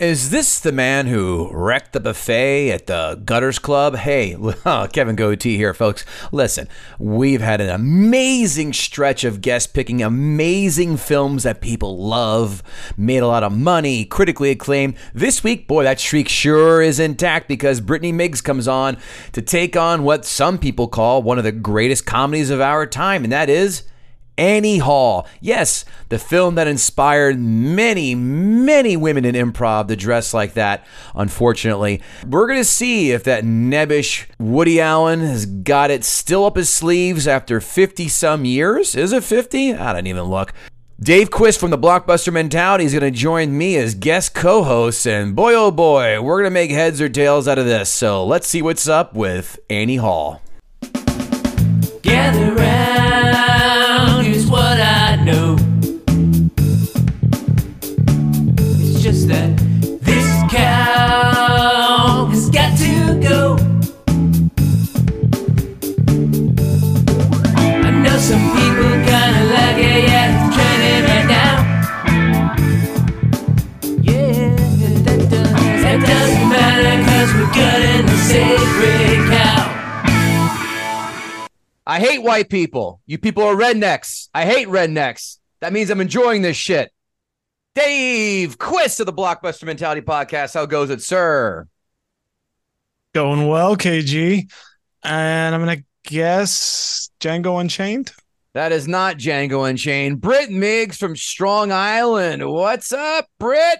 Is this the man who wrecked the buffet at the Gutters Club? Hey, oh, Kevin Gootee here, folks. Listen, we've had an amazing stretch of guest picking amazing films that people love, made a lot of money, critically acclaimed. This week, boy, that streak sure is intact because Brittany Migs comes on to take on what some people call one of the greatest comedies of our time, and that is Annie Hall. Yes, the film that inspired many, many women in improv to dress like that, unfortunately. We're going to see if that nebbish Woody Allen has got it still up his sleeves after 50 some years. Is it 50? I didn't even look. Dave Quist from the Blockbuster Mentality is going to join me as guest co host. And boy, oh boy, we're going to make heads or tails out of this. So let's see what's up with Annie Hall. Gather round, I hate white people. You people are rednecks. I hate rednecks. That means I'm enjoying this shit. Dave Quist of the Blockbuster Mentality Podcast. How goes it, sir? Going well, KG. And I'm going to guess Django Unchained. That is not Django Unchained. Britt Migs from Strong Island. What's up, Britt?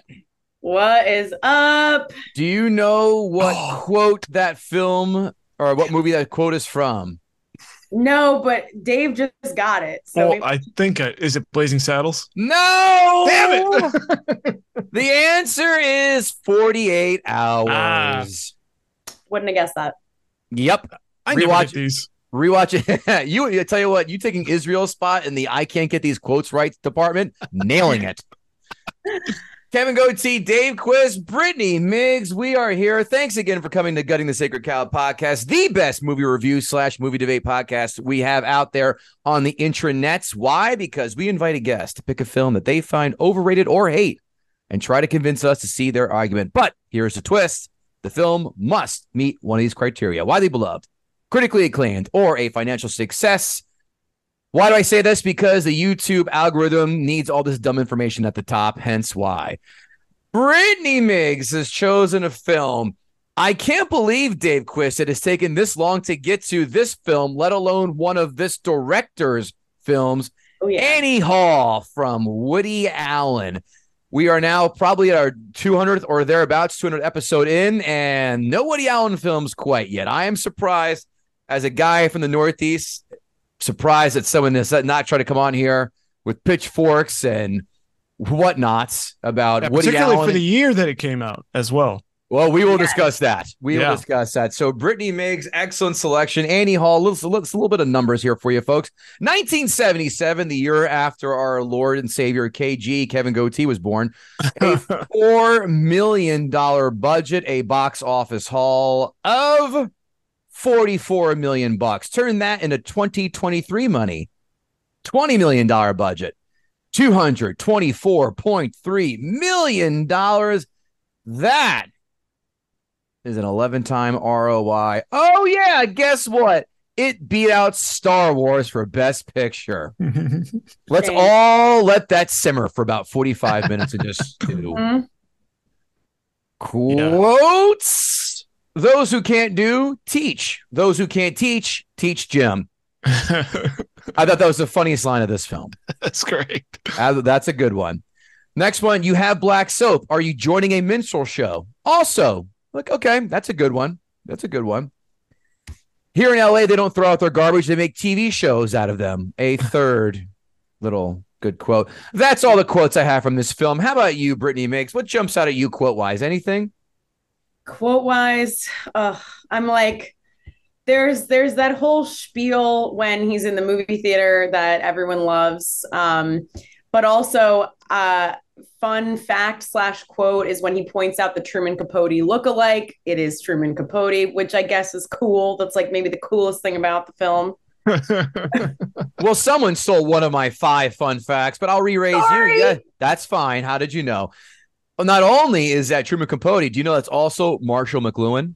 What is up? Do you know what Oh. quote that film or what movie that quote is from? No, but Dave just got it. So oh, maybe- I think I, is it Blazing Saddles? No! Damn it! the answer is 48 hours. Ah. wouldn't have guessed that. Yep. I never Rewatch- these. Rewatch it. you I tell you what, you taking Israel's spot in the I can't get these quotes right department, nailing it. Kevin Gootee, Dave Quist, Brittany Migs, we are here. Thanks again for coming to Gutting the Sacred Cow podcast, the best movie review slash movie debate podcast we have out there on the intranets. Why? Because we invite a guest to pick a film that they find overrated or hate and try to convince us to see their argument. But here's the twist the film must meet one of these criteria widely beloved, critically acclaimed, or a financial success. Why do I say this? Because the YouTube algorithm needs all this dumb information at the top, hence why. Brittany Migs has chosen a film. I can't believe, Dave Quist, it has taken this long to get to this film, let alone one of this director's films. Oh yeah. Annie Hall from Woody Allen. We are now probably at our 200th or thereabouts, 200 episode in, and no Woody Allen films quite yet. I am surprised as a guy from the Northeast, surprised that someone has not tried to come on here with pitchforks and whatnots about Yeah, Woody particularly Allen. for the year that it came out as well. Well, we will Yes. discuss that. We will discuss that. So, Brittany Migs, excellent selection. Annie Hall, a little, a little, a little bit of numbers here for you, folks. 1977, the year after our Lord and Savior KG Kevin Gootee was born. A four million dollar budget, a box office haul of 44 million bucks. Turn that into 2023 money. 20 million dollar budget. 224.3 million dollars. That is an 11 time ROI. Oh, yeah. Guess what? It beat out Star Wars for Best Picture. Let's Shame. all let that simmer for about 45 minutes and just do. Mhm. Quotes. Those who can't do, teach. Those who can't teach, teach gym. I thought that was the funniest line of this film. That's great. That's a good one. Next one, you have black soap. Are you joining a minstrel show? Also, like, okay, that's a good one. That's a good one. Here in LA, they don't throw out their garbage, they make TV shows out of them. A third little Good quote. That's all the quotes I have from this film. How about you, Brittany Migs? What jumps out at you quote wise? Anything? Quote wise, uh, I'm like, there's there's that whole spiel when he's in the movie theater that everyone loves. Um, but also, uh, fun fact slash quote is when he points out the Truman Capote look-alike. It is Truman Capote, which I guess is cool. That's like maybe the coolest thing about the film. Well, someone stole one of my five fun facts, but I'll re-raise Sorry. you. Yeah, that's fine. How did you know? Well, not only is that Truman Capote, do you know that's also Marshall McLuhan?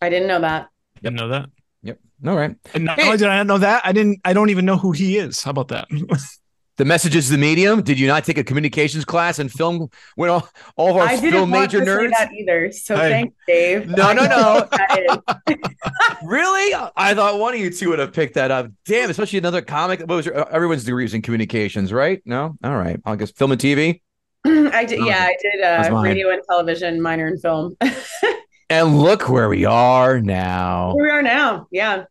I didn't know that. Didn't know that. Yep. All right. And not Hey. only did I not know that, I didn't. I don't even know who he is. How about that? The message is the medium. Did you not take a communications class and film when all, all of our I didn't film want major to say nerds? that either. So Hey. thanks, Dave. No, I no, no. what that is. Really? I thought one of you two would have picked that up. Damn, especially another comic. What was your, everyone's degrees in communications, right? No? All right. I guess film and TV. I did. Yeah, I did uh, radio and television, minor in film. And look where we are now. Here we are now. Yeah.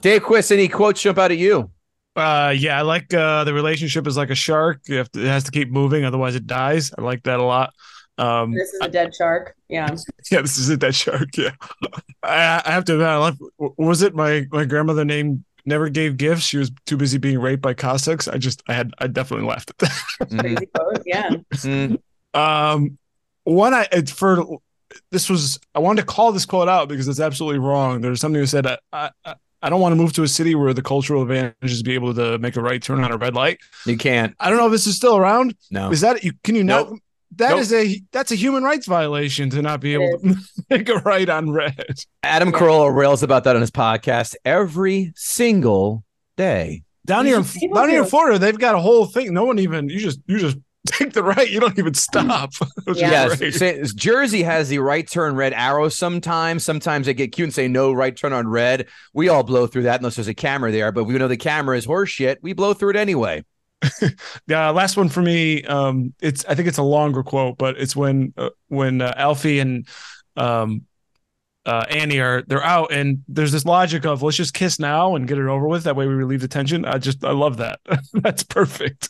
Dave Quist, any quotes jump out at you? Uh, yeah, I like uh, the relationship is like a shark. You have to, it has to keep moving, otherwise it dies. I like that a lot. Um, This is a dead shark. Yeah. yeah, this is a dead shark. Yeah, I, I have to admit, I love. Was it my my grandmother named never gave gifts? She was too busy being raped by Cossacks. I just, I had, I definitely laughed at that. Mhm. Yeah. Mm. Um, one I it's for this was I wanted to call this quote out because it's absolutely wrong. There's something who said I I, I don't want to move to a city where the cultural advantage is be able to make a right turn on a red light. You can't. I don't know if this is still around. No. Is that you? Can you not? Nope. That Nope. is a that's a human rights violation to not be able to make a right on red. Adam Carolla rails about that on his podcast every single day. Down here, in, should be able down here in. Florida, they've got a whole thing. No one even you just you just take the right. You don't even stop. Yeah. Yes, Jersey has the right turn red arrow sometimes. Sometimes they get cute and say no right turn on red. We all blow through that unless there's a camera there, but we know the camera is horse shit. We blow through it anyway. Yeah, last one for me. Um, it's I think it's a longer quote, but it's when uh, when uh, Alvy and um, uh, Annie are they're out, and there's this logic of let's just kiss now and get it over with. That way we relieve the tension. I just I love that. That's perfect.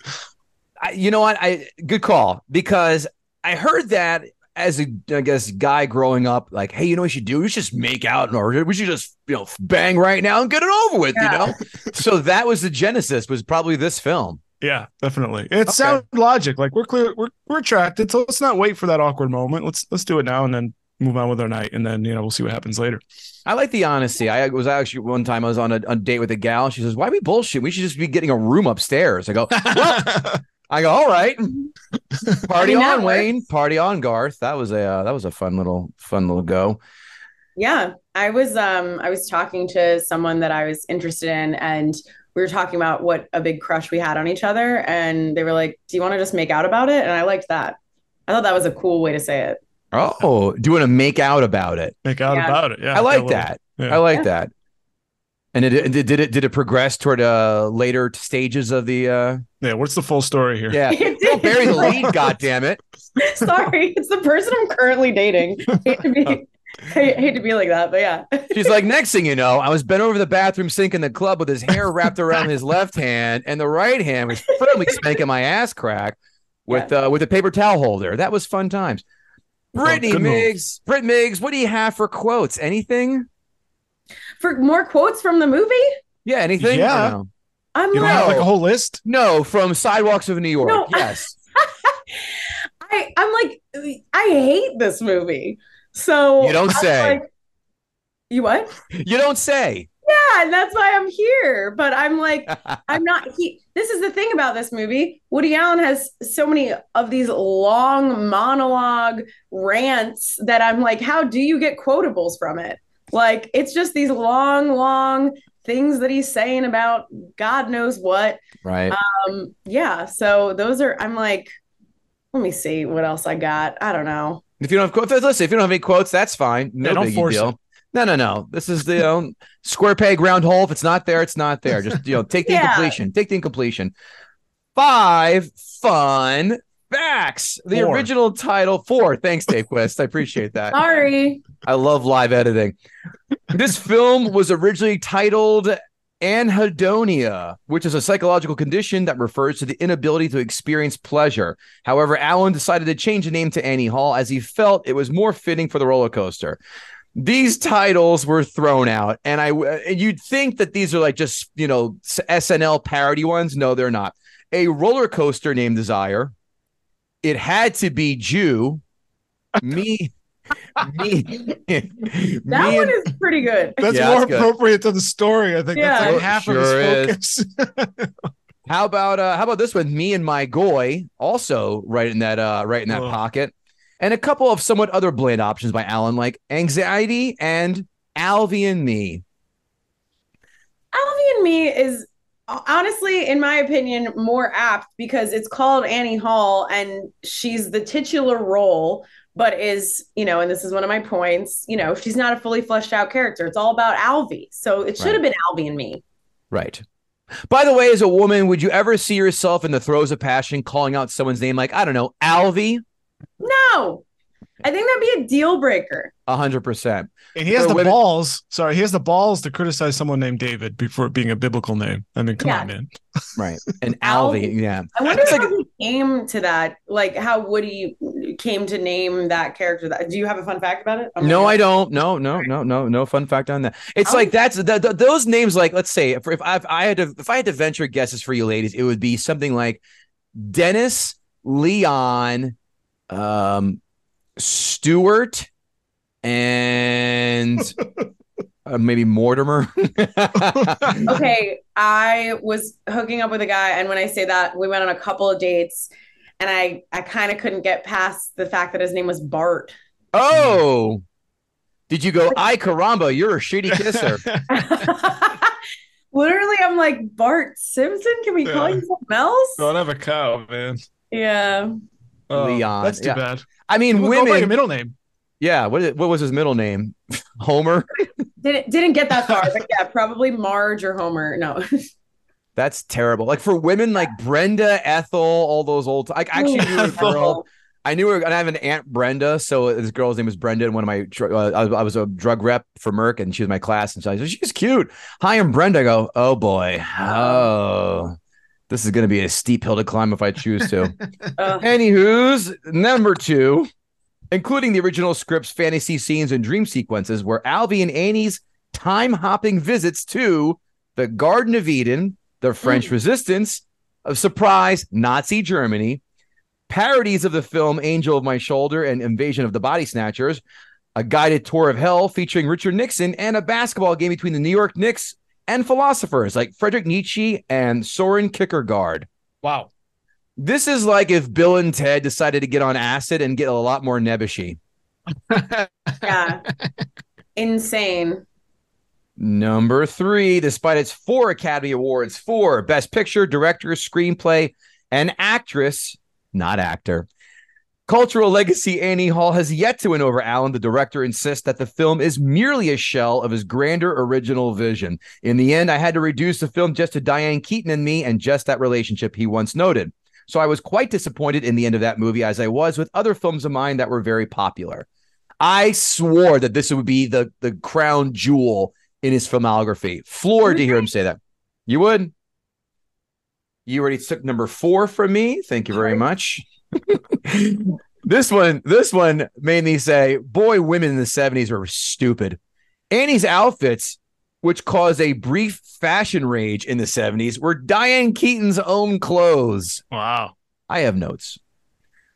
I, you know what? I good call because I heard that as a I guess guy growing up, like, hey, you know what we should do? We should just make out or we should just you know bang right now and get it over with. Yeah. You know. so that was the genesis. Was probably this film. Yeah, definitely. It's Okay. sound logic. Like we're clear, we're we're attracted. So let's not wait for that awkward moment. Let's let's do it now and then move on with our night, and then you know we'll see what happens later. I like the honesty. I was actually one time I was on a, a date with a gal. She says, "Why we bullshit? We should just be getting a room upstairs." I go, I go, all right, party mean, on, Wayne, works. party on, Garth." That was a uh, that was a fun little fun little go. Yeah. I was um I was talking to someone that I was interested in and we were talking about what a big crush we had on each other and they were like, "Do you want to just make out about it?" And I liked that. I thought that was a cool way to say it. Oh, do you want to make out about it? Make out Yeah. about it. Yeah, I like little- that. yeah. I like Yeah. that. And it, did did it did it progress toward uh later stages of the uh Yeah, what's the full story here? yeah It don't bury the lead god damn it Sorry, it's the person I'm currently dating. Hate to be, hate, hate to be like that, but yeah. she's like next thing you know I was bent over the bathroom sink in the club with his hair wrapped around his left hand and the right hand was firmly spanking my ass crack with uh with a paper towel holder that was fun times Brittany good move. Migs Britt Migs what do you have for quotes anything For more quotes from the movie, yeah anything Yeah. No? I'm You don't like, have like a whole list. no from sidewalks of New York No. yes I I'm like I hate this movie. So You don't say. like, you what? you don't say Yeah, and that's why I'm here. But I'm like, I'm not. He. This is the thing about this movie. Woody Allen has so many of these long monologue rants that I'm like, how do you get quotables from it? Like, it's just these long, long things that he's saying about God knows what. right Um, yeah. So those are. I'm like, let me see what else I got. I don't know. If you don't have quotes, listen. If you don't have any quotes, that's fine. No Yeah, don't force deal. it. No, no, no. This is the um, square peg round hole. If it's not there, it's not there. Just you know, take the Yeah. incompletion. Take the incompletion. Five fun facts. The Four. original title. Four. Thanks, Dave Quist. I appreciate that. Sorry. I love live editing. This film was originally titled anhedonia, which is a psychological condition that refers to the inability to experience pleasure. However, Allen decided to change the name to Annie Hall as he felt it was more fitting for the roller coaster. These titles were thrown out, and I you'd think that these are like just you know SNL parody ones. No, they're not. A roller coaster named Desire. It had to be Jew. Me, me, That me one and- is pretty good. That's Yeah, more that's good. appropriate to the story. I think Yeah. that's like half Sure of his focus. How about uh how about this one? Me and my goy, also right in that uh right in that Oh. pocket. And a couple of somewhat other bland options by Allen, like anxiety and Alvy and me. Alvy and Me is honestly, in my opinion, more apt because it's called Annie Hall and she's the titular role, but is, you know, and this is one of my points, you know, she's not a fully fleshed out character. It's all about Alvy. So it should have been Alvy and Me. Right. By the way, as a woman, would you ever see yourself in the throes of passion calling out someone's name like, I don't know, Alvy? No, I think that'd be a deal breaker. A hundred percent. And he has For the women- balls. Sorry, he has the balls to criticize someone named David before it being a biblical name. I mean, come Yeah. on, man. Right. And Alvy. Alvy, yeah. I wonder It's how like- he came to that, like how Woody came to name that character. That do you have a fun fact about it? My No, I don't. No, no, no, no, no fun fact on that. It's I'll- like that's the, the, those names. Like, let's say if, if I, if I had to if I had to venture guesses for you ladies, it would be something like Dennis, Leon, um, Stewart, and uh, maybe Mortimer. okay, I was hooking up with a guy, and when I say that, we went on a couple of dates, and I I kind of couldn't get past the fact that his name was Bart. oh, did you go? I caramba, you're a shitty kisser. Literally, I'm like Bart Simpson. Can we call you something else? Don't have a cow, man. Yeah, Oh, Leon, That's too yeah. bad. I mean, We'll go by your women. middle name. Yeah. What is- what was his middle name? Homer. didn't didn't get that far, but yeah, probably Marge or Homer. No, That's terrible. Like for women like Brenda, Ethel, all those old. I actually knew a girl. I knew her, and I have an aunt Brenda. So this girl's name was Brenda, and one of my uh, I, was, I was a drug rep for Merck, and she was my class, and so I said she's cute. Hi, I'm Brenda. I go, oh boy, oh, this is going to be a steep hill to climb if I choose to. Uh. Ugh. Anywho's number two, including the original script's fantasy scenes and dream sequences, were Alvy and Annie's time hopping visits to the Garden of Eden, the French Resistance, of surprise Nazi Germany, parodies of the film Angel of My Shoulder and Invasion of the Body Snatchers, a guided tour of hell featuring Richard Nixon, and a basketball game between the New York Knicks and philosophers like Friedrich Nietzsche and Soren Kierkegaard. Wow. This is like if Bill and Ted decided to get on acid and get a lot more nebbishy. yeah, insane. Number three, despite its four Academy Awards for Best Picture, Director, Screenplay, and Actress, not actor. Cultural legacy Annie Hall has yet to win over Allen. The director insists that the film is merely a shell of his grander original vision. In the end, I had to reduce the film just to Diane Keaton and me and just that relationship he once noted. So I was quite disappointed in the end of that movie, as I was with other films of mine that were very popular. I swore that this would be the, the crown jewel in his filmography. Floored to hear him say that. You would? You already took number four from me. Thank you very much. This one, this one made me say, boy, women in the 70s were stupid. Annie's outfits, which caused a brief fashion rage in the 70s, were Diane Keaton's own clothes. Wow. I have notes.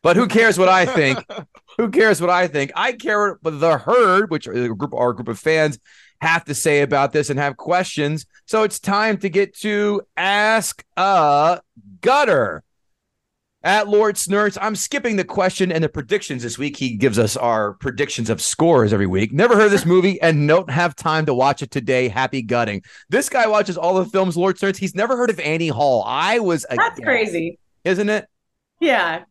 But who cares what I think? who cares what I think? I care what the herd, which are a group, our group of fans, have to say about this and have questions. So it's time to get to Ask a Gutter. At Lord Snurts, I'm skipping the question and the predictions this week. He gives us our predictions of scores every week. Never heard of this movie and don't have time to watch it today. Happy gutting. This guy watches all the films, Lord Snurts. He's never heard of Annie Hall. I was That's aghast, crazy. isn't it? Yeah,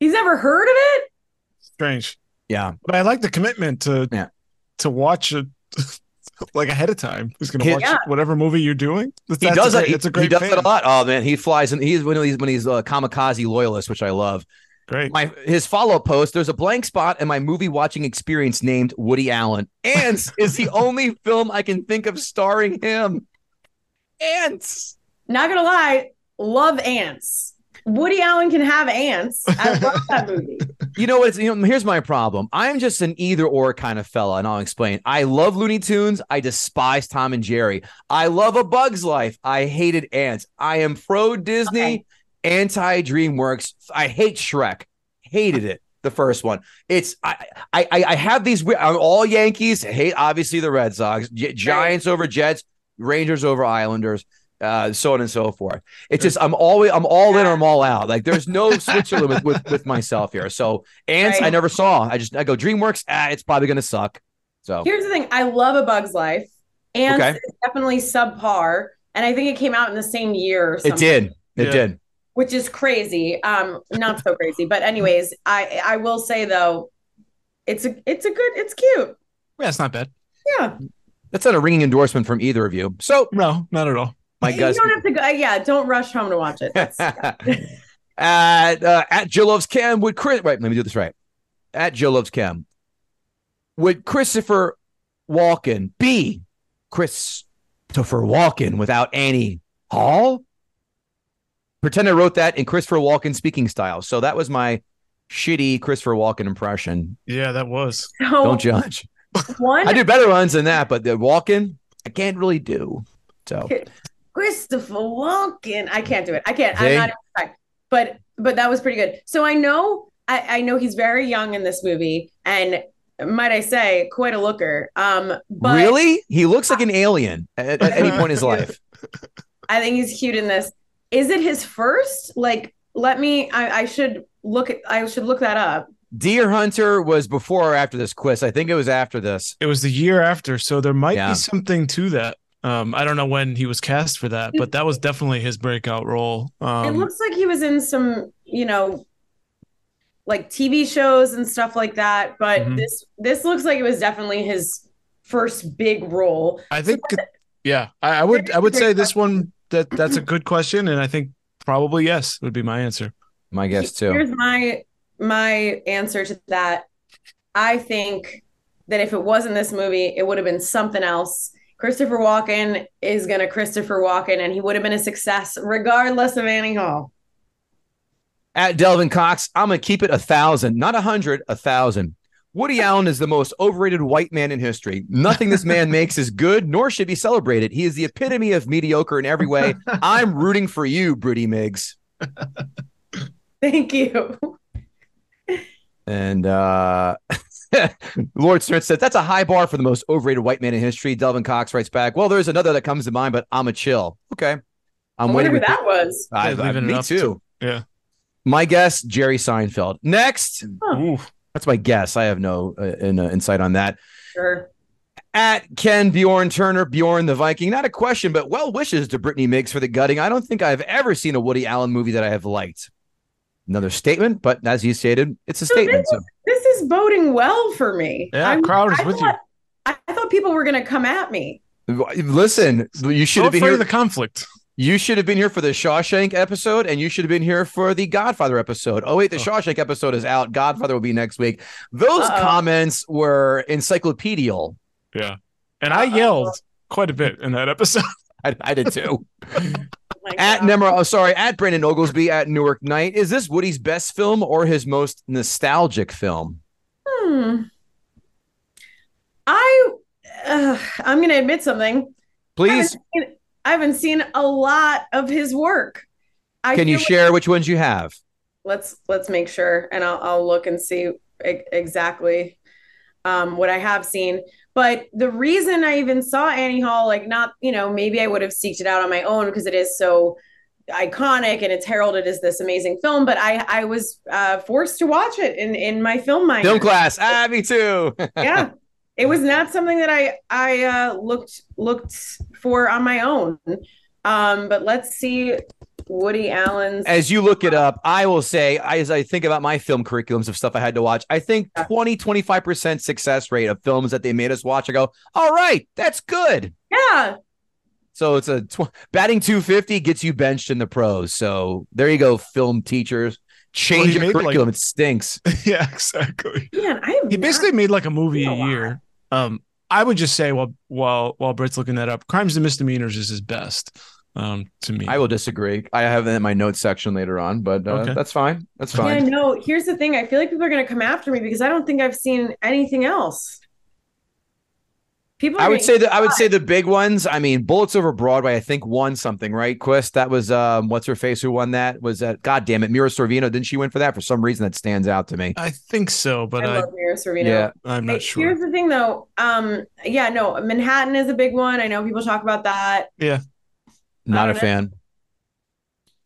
he's never heard of it. Strange. Yeah. But I like the commitment to Yeah. to watch it like ahead of time. Who's gonna watch Yeah. whatever movie you're doing? That's, He that's does a that. great, He, it's a he does fan. that a lot. Oh man, he flies and he's when he's when he's a kamikaze loyalist, which I love. Great. My his follow up post. There's a blank spot in my movie watching experience named Woody Allen. Antz is the only film I can think of starring him. Antz. Not gonna lie, love Antz. Woody Allen can have Antz. I love that movie. You know what? It's, you know, here's my problem. I'm just an either or kind of fella, and I'll explain. I love Looney Tunes. I despise Tom and Jerry. I love A Bug's Life. I hated Antz. I am pro Disney, Okay. anti DreamWorks. I hate Shrek. Hated it. The first one. It's I I I have these. I'm all Yankees. Hate obviously the Red Sox. Gi- Giants over Jets. Rangers over Islanders. Uh, so on and so forth. It's just I'm always I'm all in or I'm all out. Like there's no Switzerland with, with with myself here. So Antz I never saw. I just I go DreamWorks. Ah, it's probably gonna suck. So Here's the thing: I love A Bug's Life. Antz Okay. is definitely subpar, and I think it came out in the same year. Or it did. It Yeah. did. which is crazy. Um, not so crazy, but anyways, I I will say though, it's a it's a good it's cute. Yeah, it's not bad. Yeah, That's not a ringing endorsement from either of you. So No, not at all. My you guess. don't have to go. Yeah, don't rush home to watch it. At uh, at Jill loves Cam would Chris. Right, let me do this right. At Jill loves Cam would Christopher Walken be Christopher Walken without Annie Hall? Pretend I wrote that in Christopher Walken speaking style. So that was my shitty Christopher Walken impression. Yeah, that was. so Don't judge. one I do better ones than that, but the Walken I can't really do. So Christopher Walken. I can't do it. I can't. See? I'm not even. But but that was pretty good. So I know I, I know he's very young in this movie, and might I say, quite a looker. Um, but really, he looks like an alien at, at any point in his life. I think he's cute in this. Is it his first? Like, let me. I, I should look at. I should look that up. Deer Hunter was before or after this quiz. I think it was after this. It was the year after, so there might Yeah. be something to that. Um, I don't know when he was cast for that, but that was definitely his breakout role. Um, it looks like he was in some, you know, like TV shows and stuff like that. But Mhm. this this looks like it was definitely his first big role. I think, yeah, I, I would, I would say this one that that's a good question, and I think probably yes would be my answer. My guess too. Here's my my answer to that. I think that if it wasn't this movie, it would have been something else. Christopher Walken is gonna Christopher Walken, and he would have been a success regardless of Annie Hall. At Delvin Cox, I'm gonna keep it a thousand, not a hundred, a thousand. Woody Allen is the most overrated white man in history. Nothing this man makes is good, nor should be celebrated. He is the epitome of mediocre in every way. I'm rooting for you, Britty Migs. Thank you. And uh Lord Stern said that's a high bar for the most overrated white man in history. Delvin Cox writes back, Well, there's another that comes to mind, but I'm a chill. Okay. I'm I wonder waiting who that was. I, Yeah, I- me too. to- yeah. My guess, Jerry Seinfeld. Next, Ooh, that's my guess. I have no uh, in, uh, insight on that. Sure. At Ken Bjorn Turner, Bjorn the Viking. Not a question, but well wishes to Brittany Migs for the gutting. I don't think I've ever seen a Woody Allen movie that I have liked. Another statement, but as you stated, it's a So statement. this, So this is boding well for me. Yeah, I'm- crowd is I with you. thought, I I thought people were gonna come at me. listen, you should so have been here. of the conflict. You should have been here for the Shawshank episode, and you should have been here for the Godfather episode. Oh wait, the Oh. Shawshank episode is out. Godfather will be next week. Those Uh-oh. comments were encyclopedial. Yeah, and I Uh-oh. yelled quite a bit in that episode. I, I did too. My at. Nemra, oh, sorry, at Brandon Oglesby at Newark Night. Is this Woody's best film or his most nostalgic film? Hmm. I uh, I'm gonna admit something. Please, I haven't, seen, I haven't seen a lot of his work. I can you feel like- share which ones you have? let's let's make sure, and I'll I'll look and see exactly um, what I have seen. But the reason I even saw Annie Hall, like not you know maybe I would have seeked it out on my own because it is so iconic and it's heralded as this amazing film. But I I was uh, forced to watch it in in my film minor. Film class. Ah, me too. yeah it was not something that i i uh looked looked for on my own um but let's see woody allen's As you look it up, I will say, as I think about my film curriculums of stuff I had to watch, I think 20, 25% success rate of films that they made us watch. I go, all right, that's good. yeah So it's a tw- batting 250 gets you benched in the pros. So there you go, film teachers. Change he your made, like- curriculum. it stinks. yeah, exactly. man i have He basically made like a movie A a lot. year. Um, I would just say while while while Britt's looking that up, crimes and misdemeanors is his best. Um, to me, I will disagree. I have it in my notes section later on, but uh, Okay. that's fine. That's fine. Yeah, fine. no, here's the thing. I feel like people are going to come after me because I don't think I've seen anything else. People I would say that I would say the big ones. I mean, Bullets Over Broadway. I think won something, right? Quist. That was um, what's her face who won that? Was that? God damn it, Mira Sorvino. Didn't she win for that? For some reason, that stands out to me. I think so, but I I, love Mira Sorvino. Yeah. I'm Hey, not sure. Here's the thing, though. Um, yeah, no, Manhattan is a big one. I know people talk about that. Not a know. fan.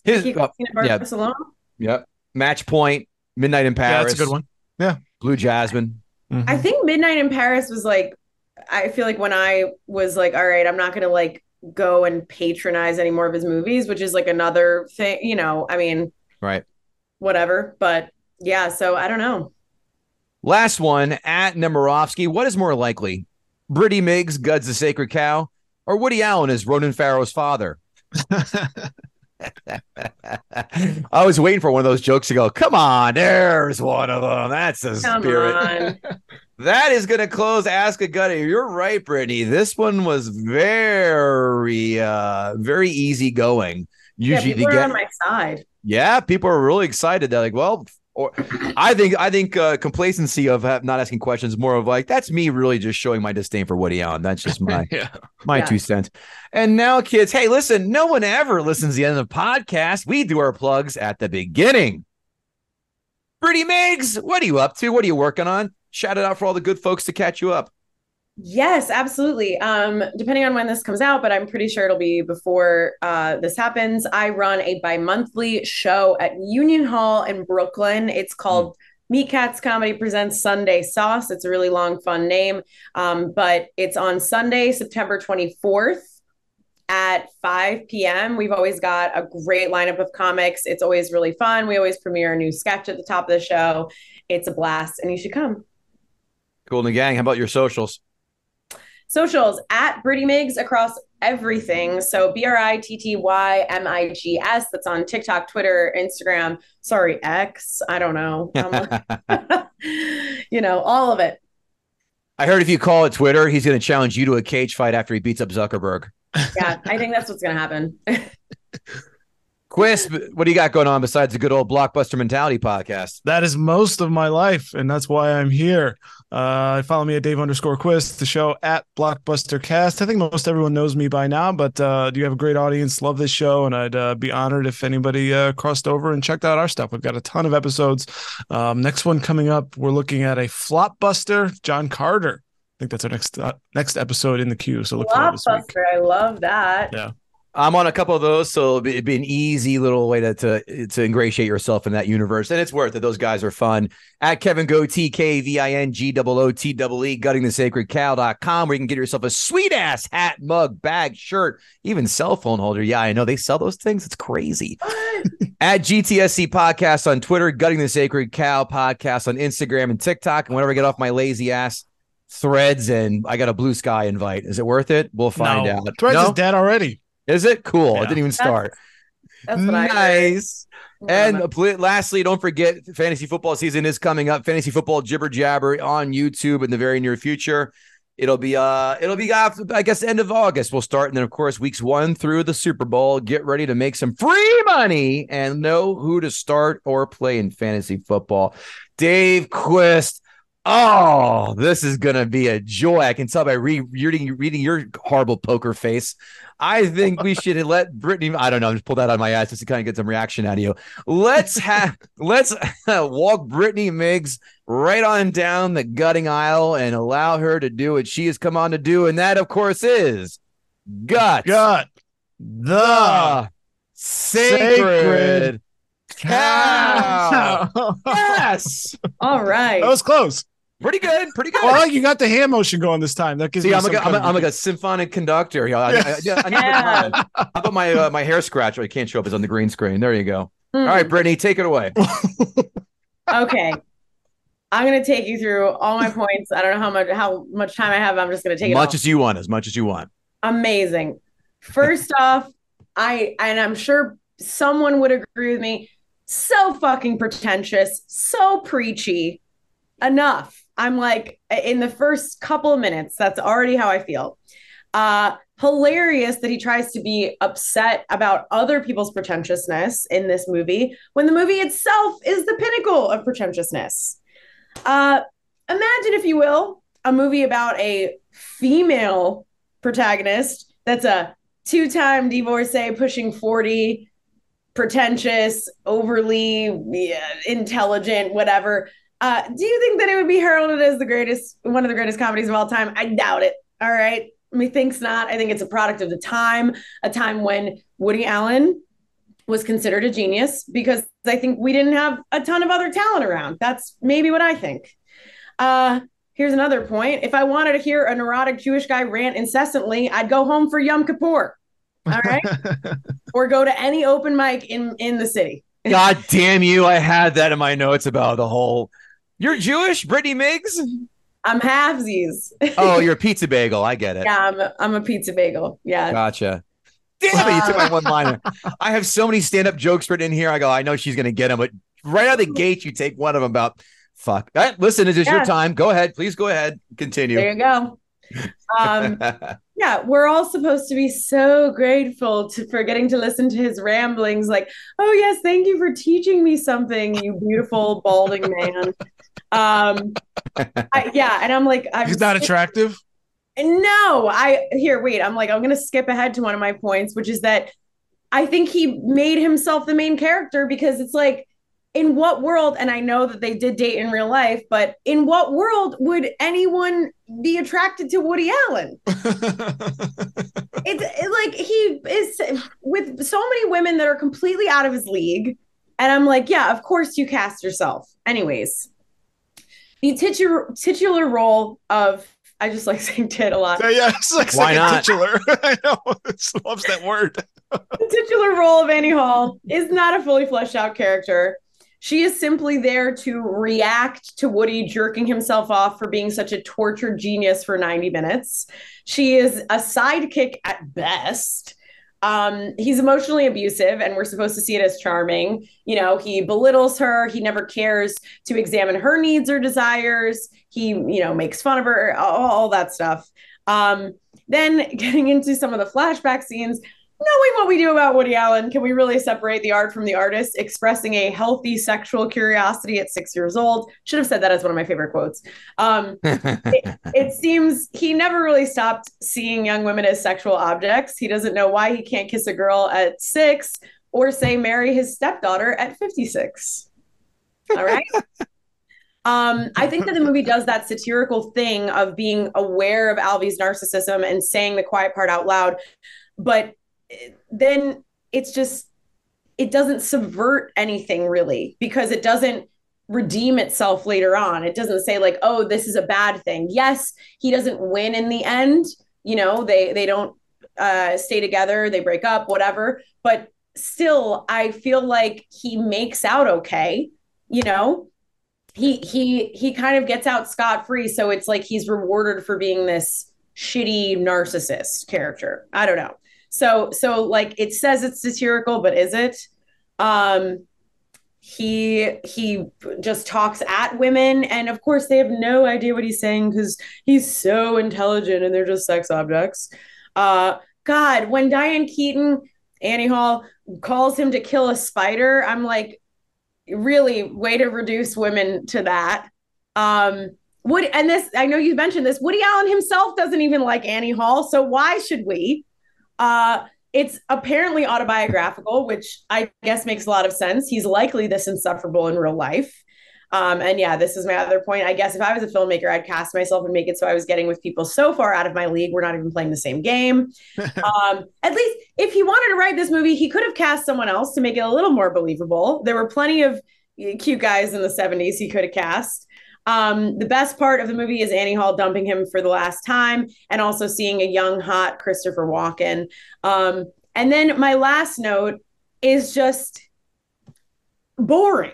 His, Vicky Cristina yeah. Barcelona. yep. Match Point, Midnight in Yeah, Paris. that's a good one. Yeah. Blue Jasmine. Mhm. I think Midnight in Paris was like, I feel like when I was like, all right, I'm not gonna like go and patronize any more of his movies, which is like another thing, you know. I mean, Right. whatever. But yeah, so I don't know. Last one at Nemirovsky. What is more likely? Brittany Migs, Guds the Sacred Cow, or Woody Allen as Ronan Farrow's father? I was waiting for one of those jokes to go, come on, there's one of them. That's the Come spirit. That is going to close Ask a Gutty. You're right, Brittany. This one was very, uh, very easy going. Yeah, Usually people to are get, on my side. yeah, people are really excited. They're like, well, or I think, I think uh, complacency of ha- not asking questions more of like that's me really just showing my disdain for Woody Allen. That's just my yeah. my Yeah. two cents. And now, kids, hey, listen, no one ever listens to the end of the podcast. We do our plugs at the beginning. Britty Migs, what are you up to? What are you working on? Shout it out for all the good folks to catch you up. Yes, absolutely. Um, depending on when this comes out, but I'm pretty sure it'll be before uh, this happens. I run a bi-monthly show at Union Hall in Brooklyn. It's called Meat Cats Comedy Presents Sunday Sauce. It's a really long, fun name, um, but it's on Sunday, September 24th at 5 p.m. We've always got a great lineup of comics. It's always really fun. We always premiere a new sketch at the top of the show. It's a blast, and you should come. Cool and gang. How about your socials? Socials at Brittany Migs across everything. So B R I T T Y M I G S. That's on TikTok, Twitter, Instagram. Sorry, X. I don't know. You know, all of it. I heard if you call it Twitter, he's going to challenge you to a cage fight after he beats up Zuckerberg. Yeah, I think that's what's going to happen. Quist, what do you got going on besides the good old blockbuster mentality podcast? That is most of my life, and that's why I'm here. Uh, follow me at Dave underscore Quist, the show at Blockbuster Cast. I think most everyone knows me by now, but uh, do you have a great audience. Love this show, and I'd uh, be honored if anybody uh, crossed over and checked out our stuff. We've got a ton of episodes. Um, next one coming up, we're looking at a flopbuster, John Carter. I think that's our next uh, next episode in the queue. So look for that this week. Blockbuster. I love that. Yeah. I'm on a couple of those, so it'd be, it'd be an easy little way to, to to ingratiate yourself in that universe, and it's worth it. Those guys are fun. At Kevin Gootee, K V I N G O O T E E, guttingthesacredcow.com, where you can get yourself a sweet ass hat, mug, bag, shirt, even cell phone holder. Yeah, I know they sell those things. It's crazy. At GTSC Podcast on Twitter, Gutting the Sacred Cow Podcast on Instagram and TikTok, and whenever I get off my lazy ass threads and I got a blue sky invite, is it worth it? We'll find no, out. Threads No? is dead already. Is it cool? Yeah. It didn't even start. That's what I heard. nice. And pl- lastly, don't forget fantasy football season is coming up. Fantasy football jibber jabber on YouTube in the very near future. It'll be uh it'll be after I guess end of August we'll start and then of course weeks 1 through the Super Bowl. Get ready to make some free money and know who to start or play in fantasy football. Dave Quist Oh, this is gonna be a joy. I can tell by re- reading reading your horrible poker face. I think we should let Brittany. I don't know. I Just pull that out of my ass just to kind of get some reaction out of you. Let's have let's walk Brittany Migs right on down the gutting aisle and allow her to do what she has come on to do, and that, of course, is gut gut the the sacred, Sacred cow. cow. yes, all right. that was close. Pretty good, pretty good. Well, you got the hand motion going this time. That gives See, me I'm like, a, I'm, I'm like a symphonic conductor. Yeah, I, I, I, I need Yeah. How about my uh, my hair scratcher? I can't show up. It's on the green screen. There you go. Hmm. All right, Brittany, take it away. Okay. I'm gonna take you through all my points. I don't know how much how much time I have. I'm just gonna take As it much all. as you want, as much as you want. amazing. First off, I and I'm sure someone would agree with me. So fucking pretentious, so preachy. enough. I'm like, in the first couple of minutes, that's already how I feel. Uh, hilarious that he tries to be upset about other people's pretentiousness in this movie when the movie itself is the pinnacle of pretentiousness. Uh, imagine, if you will, a movie about a female protagonist that's a two time divorcee pushing 40, pretentious, overly yeah, intelligent, whatever. Uh, do you think that it would be heralded as the greatest, one of the greatest comedies of all time? I doubt it. All right. Methinks not. I think it's a product of the time, a time when Woody Allen was considered a genius because I think we didn't have a ton of other talent around. That's maybe what I think. Uh, here's another point. If I wanted to hear a neurotic Jewish guy rant incessantly, I'd go home for Yom Kippur. All right. or go to any open mic in in the city. God damn you. I had that in my notes about the whole. You're Jewish, Brittany Migs? I'm halvesies. oh, you're a pizza bagel. I get it. Yeah, I'm a, I'm a pizza bagel. Yeah. Gotcha. Damn it, you took my one liner. I have so many stand up jokes written in here. I go, I know she's going to get them, but right out of the gate, you take one of them about fuck. Right, listen, it is yeah. your time. Go ahead. Please go ahead. Continue. There you go. Um, yeah, we're all supposed to be so grateful to, for getting to listen to his ramblings. Like, oh, yes, thank you for teaching me something, you beautiful balding man. Um, I, yeah, and I'm like, I'm he's not attractive. No, I here. Wait, I'm like, I'm gonna skip ahead to one of my points, which is that I think he made himself the main character because it's like, in what world? And I know that they did date in real life, but in what world would anyone be attracted to Woody Allen? it's it, like he is with so many women that are completely out of his league. And I'm like, yeah, of course you cast yourself. Anyways, the titular titular role of I just like saying tit a lot. Yeah, yeah it's like Why not? titular. I know. loves that word. the titular role of Annie Hall is not a fully fleshed out character. She is simply there to react to Woody jerking himself off for being such a tortured genius for 90 minutes. She is a sidekick at best. Um, he's emotionally abusive, and we're supposed to see it as charming. You know, he belittles her. He never cares to examine her needs or desires. He, you know, makes fun of her, all, all that stuff. Um, then getting into some of the flashback scenes, knowing what we do about Woody Allen, can we really separate the art from the artist? Expressing a healthy sexual curiosity at six years old. Should have said that as one of my favorite quotes. Um, it, it, seems he never really stopped seeing young women as sexual objects. He doesn't know why he can't kiss a girl at six or say marry his stepdaughter at 56. All right. Um, I think that the movie does that satirical thing of being aware of Alvy's narcissism and saying the quiet part out loud, but then it's just it doesn't subvert anything really because it doesn't redeem itself later on. It doesn't say like, "Oh, this is a bad thing." Yes, he doesn't win in the end. You know, they they don't uh, stay together, they break up, whatever. But still, I feel like he makes out okay. You know, he he he kind of gets out scot free. So it's like he's rewarded for being this shitty narcissist character. I don't know. So so like it says it's satirical, but is it? Um he he just talks at women and of course they have no idea what he's saying because he's so intelligent and they're just sex objects. Uh god when diane keaton annie hall calls him to kill a spider i'm like really way to reduce women to that. Um would and this i know you mentioned this woody allen himself doesn't even like annie hall so why should we uh, it's apparently autobiographical, which I guess makes a lot of sense. He's likely this insufferable in real life. Um, and yeah, this is my other point. I guess if I was a filmmaker, I'd cast myself and make it so I was getting with people so far out of my league, we're not even playing the same game. um, at least if he wanted to write this movie, he could have cast someone else to make it a little more believable. There were plenty of cute guys in the 70s he could have cast. Um, the best part of the movie is Annie Hall dumping him for the last time and also seeing a young, hot Christopher Walken. Um, and then my last note is just boring.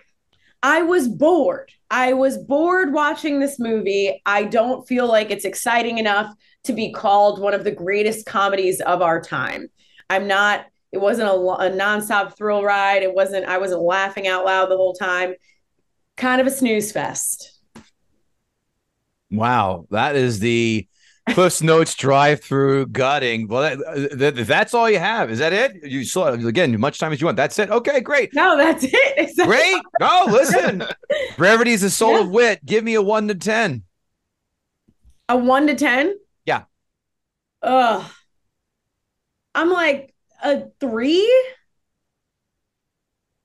I was bored. I was bored watching this movie. I don't feel like it's exciting enough to be called one of the greatest comedies of our time. I'm not, it wasn't a, a nonstop thrill ride. It wasn't, I wasn't laughing out loud the whole time. Kind of a snooze fest. Wow, that is the Cliff's Notes drive-through gutting. Well, that, uh, that, that's all you have. Is that it? You saw again, as much time as you want. That's it. Okay, great, No, that's it. Great. No, listen, brevity is the soul Yeah. of wit. Give me a one to ten. A one to ten? Yeah. Ugh. I'm like a three.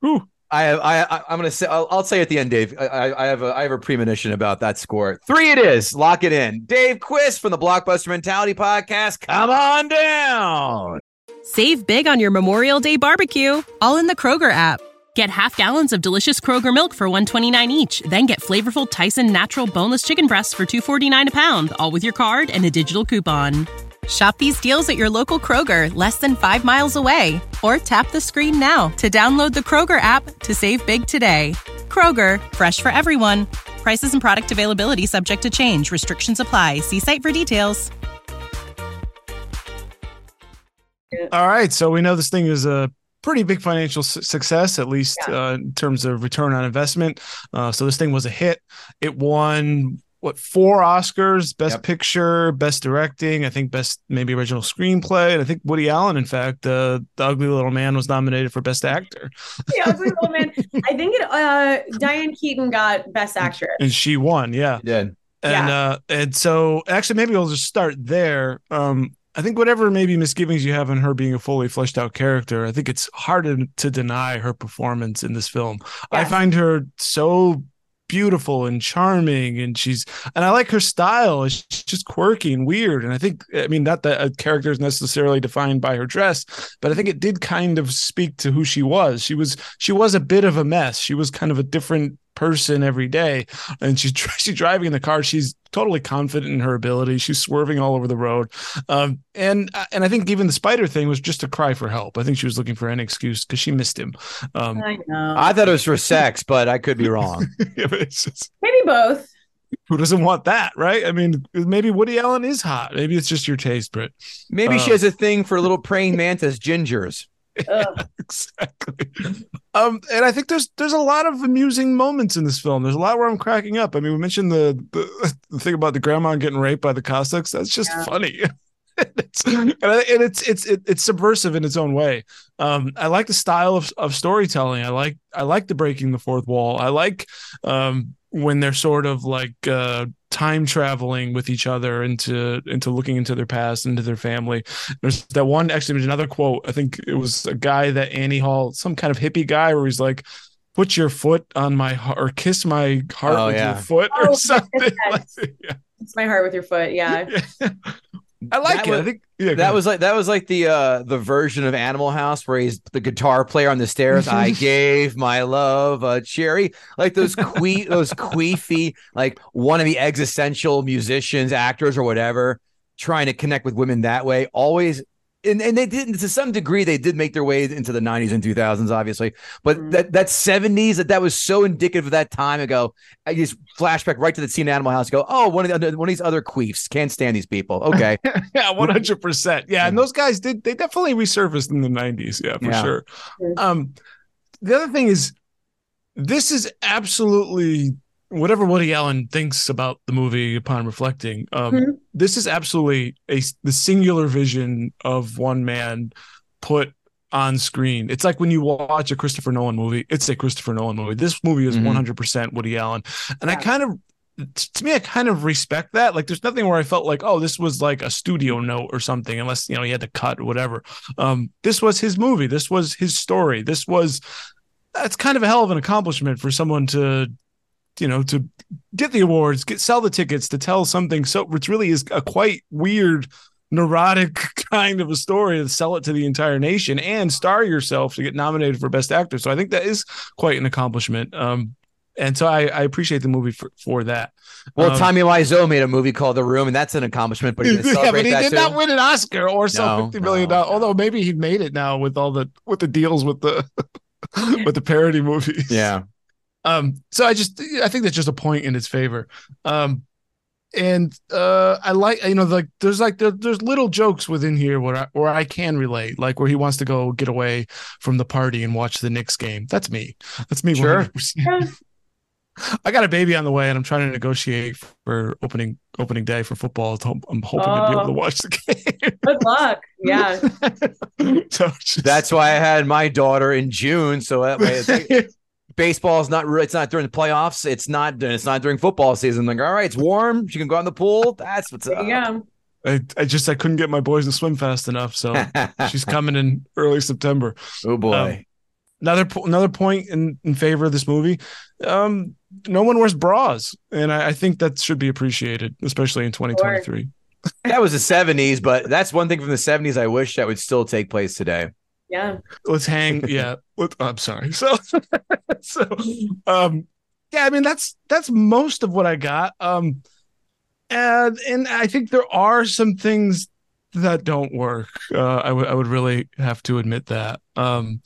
Ooh, I have, I, I I'm gonna say I'll, I'll say at the end, Dave. I, I I have a I have a premonition about that score. Three it is. Lock it in. Dave Quist from the Blockbuster Mentality Podcast. Come on down. Save big on your Memorial Day barbecue, all in the Kroger app. Get half gallons of delicious Kroger milk for 129 each, then get flavorful Tyson natural boneless chicken breasts for 249 a pound, all with your card and a digital coupon. Shop these deals at your local Kroger, less than 5 miles away, or tap the screen now to download the Kroger app to save big today. Kroger, fresh for everyone. Prices and product availability subject to change. Restrictions apply. See site for details. All right, so we know this thing is a pretty big financial su- success, at least Yeah. uh, in terms of return on investment. Uh, so this thing was a hit. It won what four Oscars: Best Yep. Picture, Best Directing, I think Best maybe Original Screenplay, and I think Woody Allen, in fact, uh, the Ugly Little Man was nominated for Best Actor, Yeah, Ugly Little Man. I think it. Uh, Diane Keaton got Best Actress. and she won. Yeah, Yeah. and Yeah. uh and so actually maybe we'll just start there um i think whatever maybe misgivings you have on her being a fully fleshed out character i think it's hard to, to deny her performance in this film i find her so beautiful and charming and she's and i like her style. It's just quirky and weird and i think i mean not that a character is necessarily defined by her dress but i think it did kind of speak to who she was. She was she was a bit of a mess. She was kind of a different person every day and she's she's driving in the car she's totally confident in her ability she's swerving all over the road um and and i think even the spider thing was just a cry for help i think she was looking for any excuse because she missed him um I know. I thought it was for sex, but I could be wrong. yeah, it's just Maybe both. who doesn't want that right i mean maybe woody allen is hot maybe it's just your taste Britt. Maybe she Uh, has a thing for little praying mantis gingers. Ugh. exactly. Um and i think there's there's a lot of amusing moments in this film. There's a lot where i'm cracking up. I mean we mentioned the the, the thing about the grandma getting raped by the cossacks. That's just Yeah. funny. It's, and it's it's it's subversive in its own way. Um i like the style of, of storytelling. I like i like the breaking the fourth wall. I like um when they're sort of like uh time traveling with each other into into looking into their past into their family there's that one actually there's another quote i think it was a guy that annie hall some kind of hippie guy where he's like put your foot on my heart or kiss my heart Oh, with yeah. your foot Oh, or yes, something yes. like yeah. It's my heart with your foot. Yeah. i like That it was- i think yeah That was like that was like the uh the version of Animal House where he's the guitar player on the stairs. I gave my love a cherry. Like those que those queefy, like one of the existential musicians, actors, or whatever, trying to connect with women that way. Always and, and they didn't to some degree they did make their way into the 90s and 2000s obviously but Mhm. that that 70s that that was so indicative of that time ago i just flashback right to the scene in animal house go oh one of the one of these other queefs can't stand these people okay yeah, one hundred percent. Yeah, and those guys did they definitely resurfaced in the nineties. Yeah, for Yeah. sure. Um, the other thing is, this is absolutely whatever Woody Allen thinks about the movie upon reflecting. Um, Mhm. this is absolutely a the singular vision of one man put on screen. It's like when you watch a Christopher Nolan movie, it's a Christopher Nolan movie. This movie is Mhm. 100% Woody Allen. And I kind of to me, I kind of respect that. Like, there's nothing where I felt like, oh, this was like a studio note or something, unless you know he had to cut or whatever. Um, this was his movie. This was his story. This was that's kind of a hell of an accomplishment for someone to, you know, to get the awards, get sell the tickets, to tell something so which really is a quite weird, neurotic kind of a story to sell it to the entire nation and star yourself to get nominated for best actor. So I think that is quite an accomplishment. Um, and so I, I appreciate the movie for, for that. Well, Um, Tommy Wiseau made a movie called The Room, and that's an accomplishment. But he didn't yeah, but he did too. not win an Oscar or sell No, fifty million dollars. no. Although maybe he made it now with all the with the deals with the with the parody movies. Yeah, Um. So I just I think that's just a point in its favor. Um. And uh, I like you know like there's like there, there's little jokes within here where I, where I can relate, like where he wants to go get away from the party and watch the Knicks game. That's me. That's me. Sure. I got a baby on the way, and I'm trying to negotiate for opening opening day for football. I'm hoping to be able to Oh. watch the game. Good luck. Yeah. so just- That's why I had my daughter in June. So that way, it's like, baseball is not. re- It's not during the playoffs. It's not. It's not during football season. like, all right, it's warm. She can go out in the pool. That's what's up. Yeah. I, I just I couldn't get my boys to swim fast enough, so she's coming in early September. oh boy. Um, Another another point in, in favor of this movie, um, no one wears bras, and I, I think that should be appreciated, especially in 2023. that was the '70s, but that's one thing from the '70s. I wish that would still take place today. Yeah. let's hang yeah. Let- i'm sorry. So so um yeah i mean that's that's most of what i got. Um and and i think there are some things that don't work. Uh i would i would really have to admit that. Um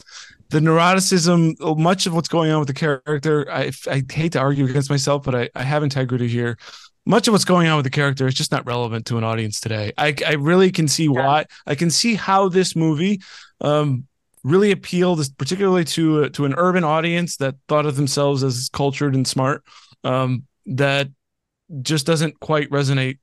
the neuroticism much of what's going on with the character i i hate to argue against myself but i i have integrity here. Much of what's going on with the character is just not relevant to an audience today. I, I really can see why. I can see how this movie um, really appealed, particularly to uh, to an urban audience that thought of themselves as cultured and smart. Um, that just doesn't quite resonate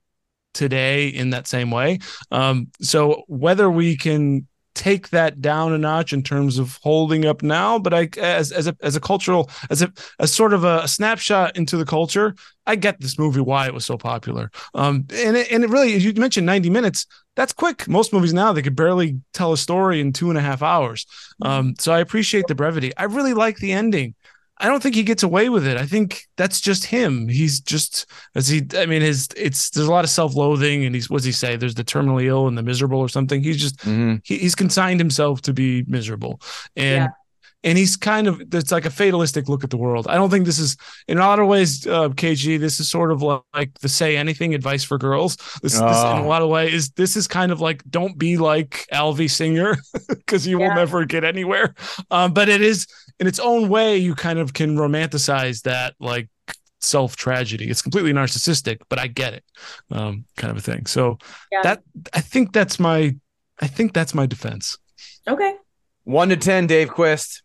today in that same way. Um, so whether we can take that down a notch in terms of holding up now, but I as as a as a cultural as a as sort of a, snapshot into the culture, I get this movie why it was so popular. Um, and it, and it really, as you mentioned, ninety minutes. That's quick. Most movies now they could barely tell a story in two and a half hours. Um, so I appreciate the brevity. I really like the ending. I don't think he gets away with it. I think that's just him. He's just as he. I mean, his it's there's a lot of self-loathing, and he's what does he say? There's the terminally ill and the miserable or something. He's just Mhm. he, he's consigned himself to be miserable, and Yeah. And he's kind of it's like a fatalistic look at the world. I don't think this is in a lot of ways, uh, KG. This is sort of like the say anything advice for girls. This, this in a Oh. lot of ways this is kind of like don't be like Alvy Singer because you will never get anywhere. Um, but it is in its own way. You kind of can romanticize that like self tragedy. It's completely narcissistic, but I get it, um, kind of a thing. So Yeah. that I think that's my I think that's my defense. Okay. One to ten, Dave Quist.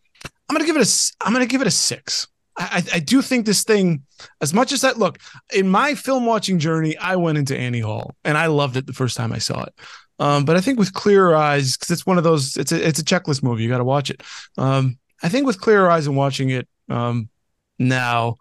I'm gonna give it a I'm gonna give it a six. I, I I do think this thing, as much as that look in my film watching journey, I went into Annie Hall and I loved it the first time I saw it. Um, but I think with clearer eyes, because it's one of those, it's a it's a checklist movie. You got to watch it. Um, I think with clearer eyes and watching it um, now,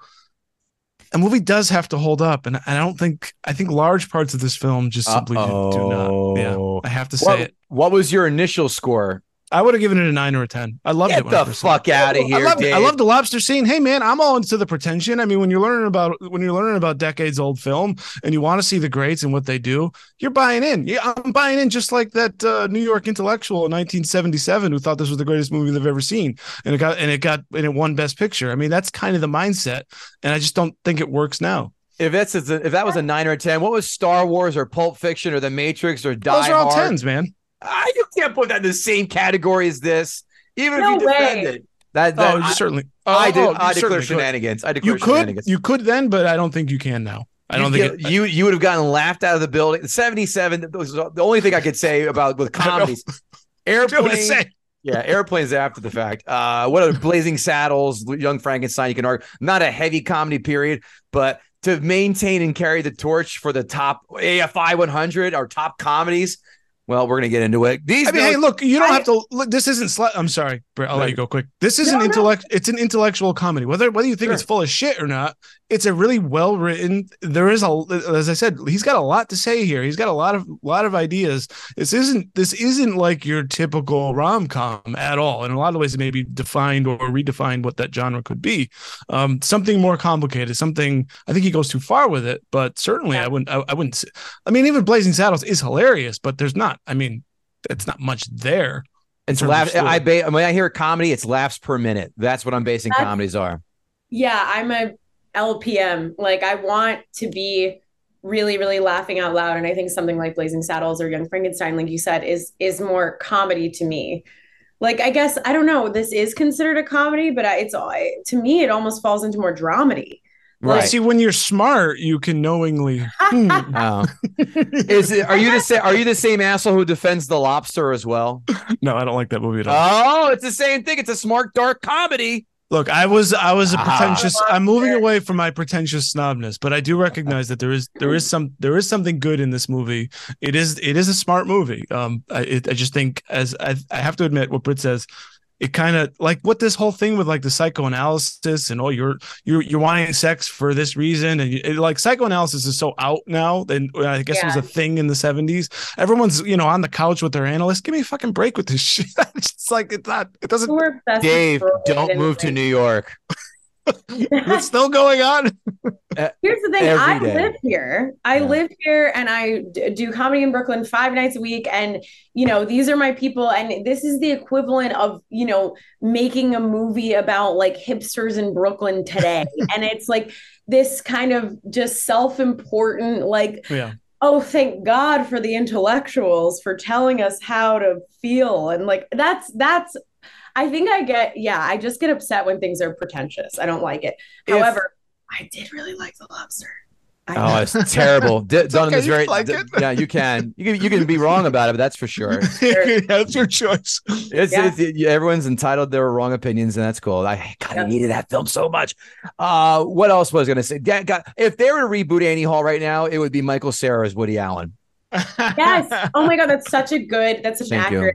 a movie does have to hold up, and I don't think I think large parts of this film just simply do, do not. Yeah, I have to say What, it. what was your initial score? I would have given it a nine or a ten. I loved Get it. When I the first saw it. fuck out of here, I love Dave. I love the lobster scene. Hey man, I'm all into the pretension. I mean, when you're learning about when you're learning about decades old film and you want to see the greats and what they do, you're buying in. Yeah, I'm buying in just like that uh, New York intellectual in 1977 who thought this was the greatest movie they've ever seen, and it got and it got and it won Best Picture. I mean, that's kind of the mindset, and I just don't think it works now. If that's if that was a nine or a ten, what was Star Wars or Pulp Fiction or The Matrix or Die Those are all Hard? tens, man. I you can't put that in the same category as this, even No if you defend way. it. That, that oh, I, certainly. I, oh, do, oh, I declare certainly could. shenanigans. I declare You could, shenanigans. you could then, but I don't think you can now. I don't you, think it, you you would have gotten laughed out of the building. Seventy seven. Was the only thing I could say about with I know. comedies. I know what to Airplane. Yeah, airplanes after the fact. Uh, what are Blazing Saddles, Young Frankenstein? You can argue not a heavy comedy period, but to maintain and carry the torch for the top AFI 100 or top comedies. Well, we're gonna get into it. These I mean, guys- hey, look, you don't I- have to. Look, this isn't. Sli- I'm sorry, Brett. I'll let you go quick. This is No, an no. intellect. It's an intellectual comedy. Whether whether you think it's full of shit or not, it's a really well written. There is a, as I said, he's got a lot to say here. He's got a lot of lot of ideas. This isn't this isn't like your typical rom com at all. In a lot of ways, it may be defined or redefined what that genre could be. Um, something more complicated. Something I think he goes too far with it, but certainly I wouldn't. I, I wouldn't. i mean, even Blazing Saddles is hilarious, but there's not. I mean, it's not much there. it's terms of laugh. story. I ba- when I hear comedy, it's laughs per minute. That's what I'm basing That's- comedies are. Yeah, I'm a LPM. Like I want to be really, really laughing out loud. And I think something like Blazing Saddles or Young Frankenstein, like you said, is is more comedy to me. Like I guess I don't know. This is considered a comedy, but I, it's I, to me it almost falls into more dramedy. Well, see, when you're smart, you can knowingly. Hmm. Oh. Is it? Are you the same? Are you the same asshole who defends the lobster as well? no, I don't like that movie at all. Oh, it's the same thing. It's a smart, dark comedy. Look, I was I was a Ah. pretentious. I'm moving away from my pretentious snobness, but I do recognize that there is there is some there is something good in this movie. It is it is a smart movie. Um, I it, I just think as I I have to admit what Britt says. It kind of like what this whole thing with like the psychoanalysis and oh you're you're you're wanting sex for this reason and it, like psychoanalysis is so out now. Then I guess it was a thing in the 70s. Everyone's you know on the couch with their analyst. Give me a fucking break with this shit. it's like it's not. It doesn't. We're Dave, don't move to New York. It's still going on. Here's the thing. Every I day. live here. I Yeah. live here and I d- do comedy in Brooklyn five nights a week. And, you know, these are my people. And this is the equivalent of, you know, making a movie about like hipsters in Brooklyn today. and it's like this kind of just self important, like, Yeah. oh, thank God for the intellectuals for telling us how to feel. And like, that's, that's, I think I get, yeah, I just get upset when things are pretentious. I don't like it. If- However, I did really like the lobster. I Oh, it's terrible. D- done in okay, this very. like d- it. Yeah, you can. You can. You can be wrong about it, but that's for sure. That's your choice. It's, Yeah. it's yeah, everyone's entitled their wrong opinions, and that's cool. I God, I Yeah. needed that film so much. Uh, what else was I gonna say? Yeah, God, if they were to reboot Annie Hall right now, it would be Michael Cera as Woody Allen. Yes. Oh my God, that's such a good, that's an Thank you.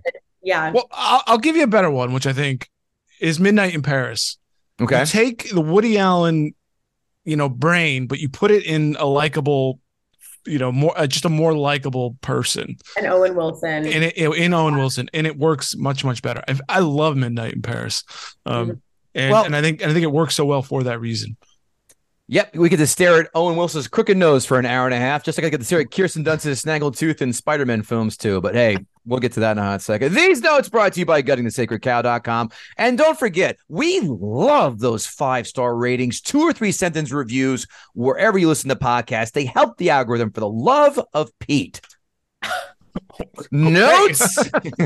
Accurate. Yeah. Well, I'll, I'll give you a better one, which I think is Midnight in Paris. Okay. You take the Woody Allen, you know, brain, but you put it in a likable, you know, more uh, just a more likable person, And Owen Wilson. and it, in Owen Wilson, and it works much much better. I, I love Midnight in Paris, um, and Well- and I think and I think it works so well for that reason. Yep, we get to stare at Owen Wilson's crooked nose for an hour and a half, just like I get to stare at Kirsten Dunst's snaggled tooth in Spider-Man films too. But hey, we'll get to that in a hot second. These notes brought to you by guttingthesacredcow.com. And don't forget, we love those five-star ratings, two or three sentence reviews wherever you listen to podcasts. They help the algorithm for the love of Pete. Notes.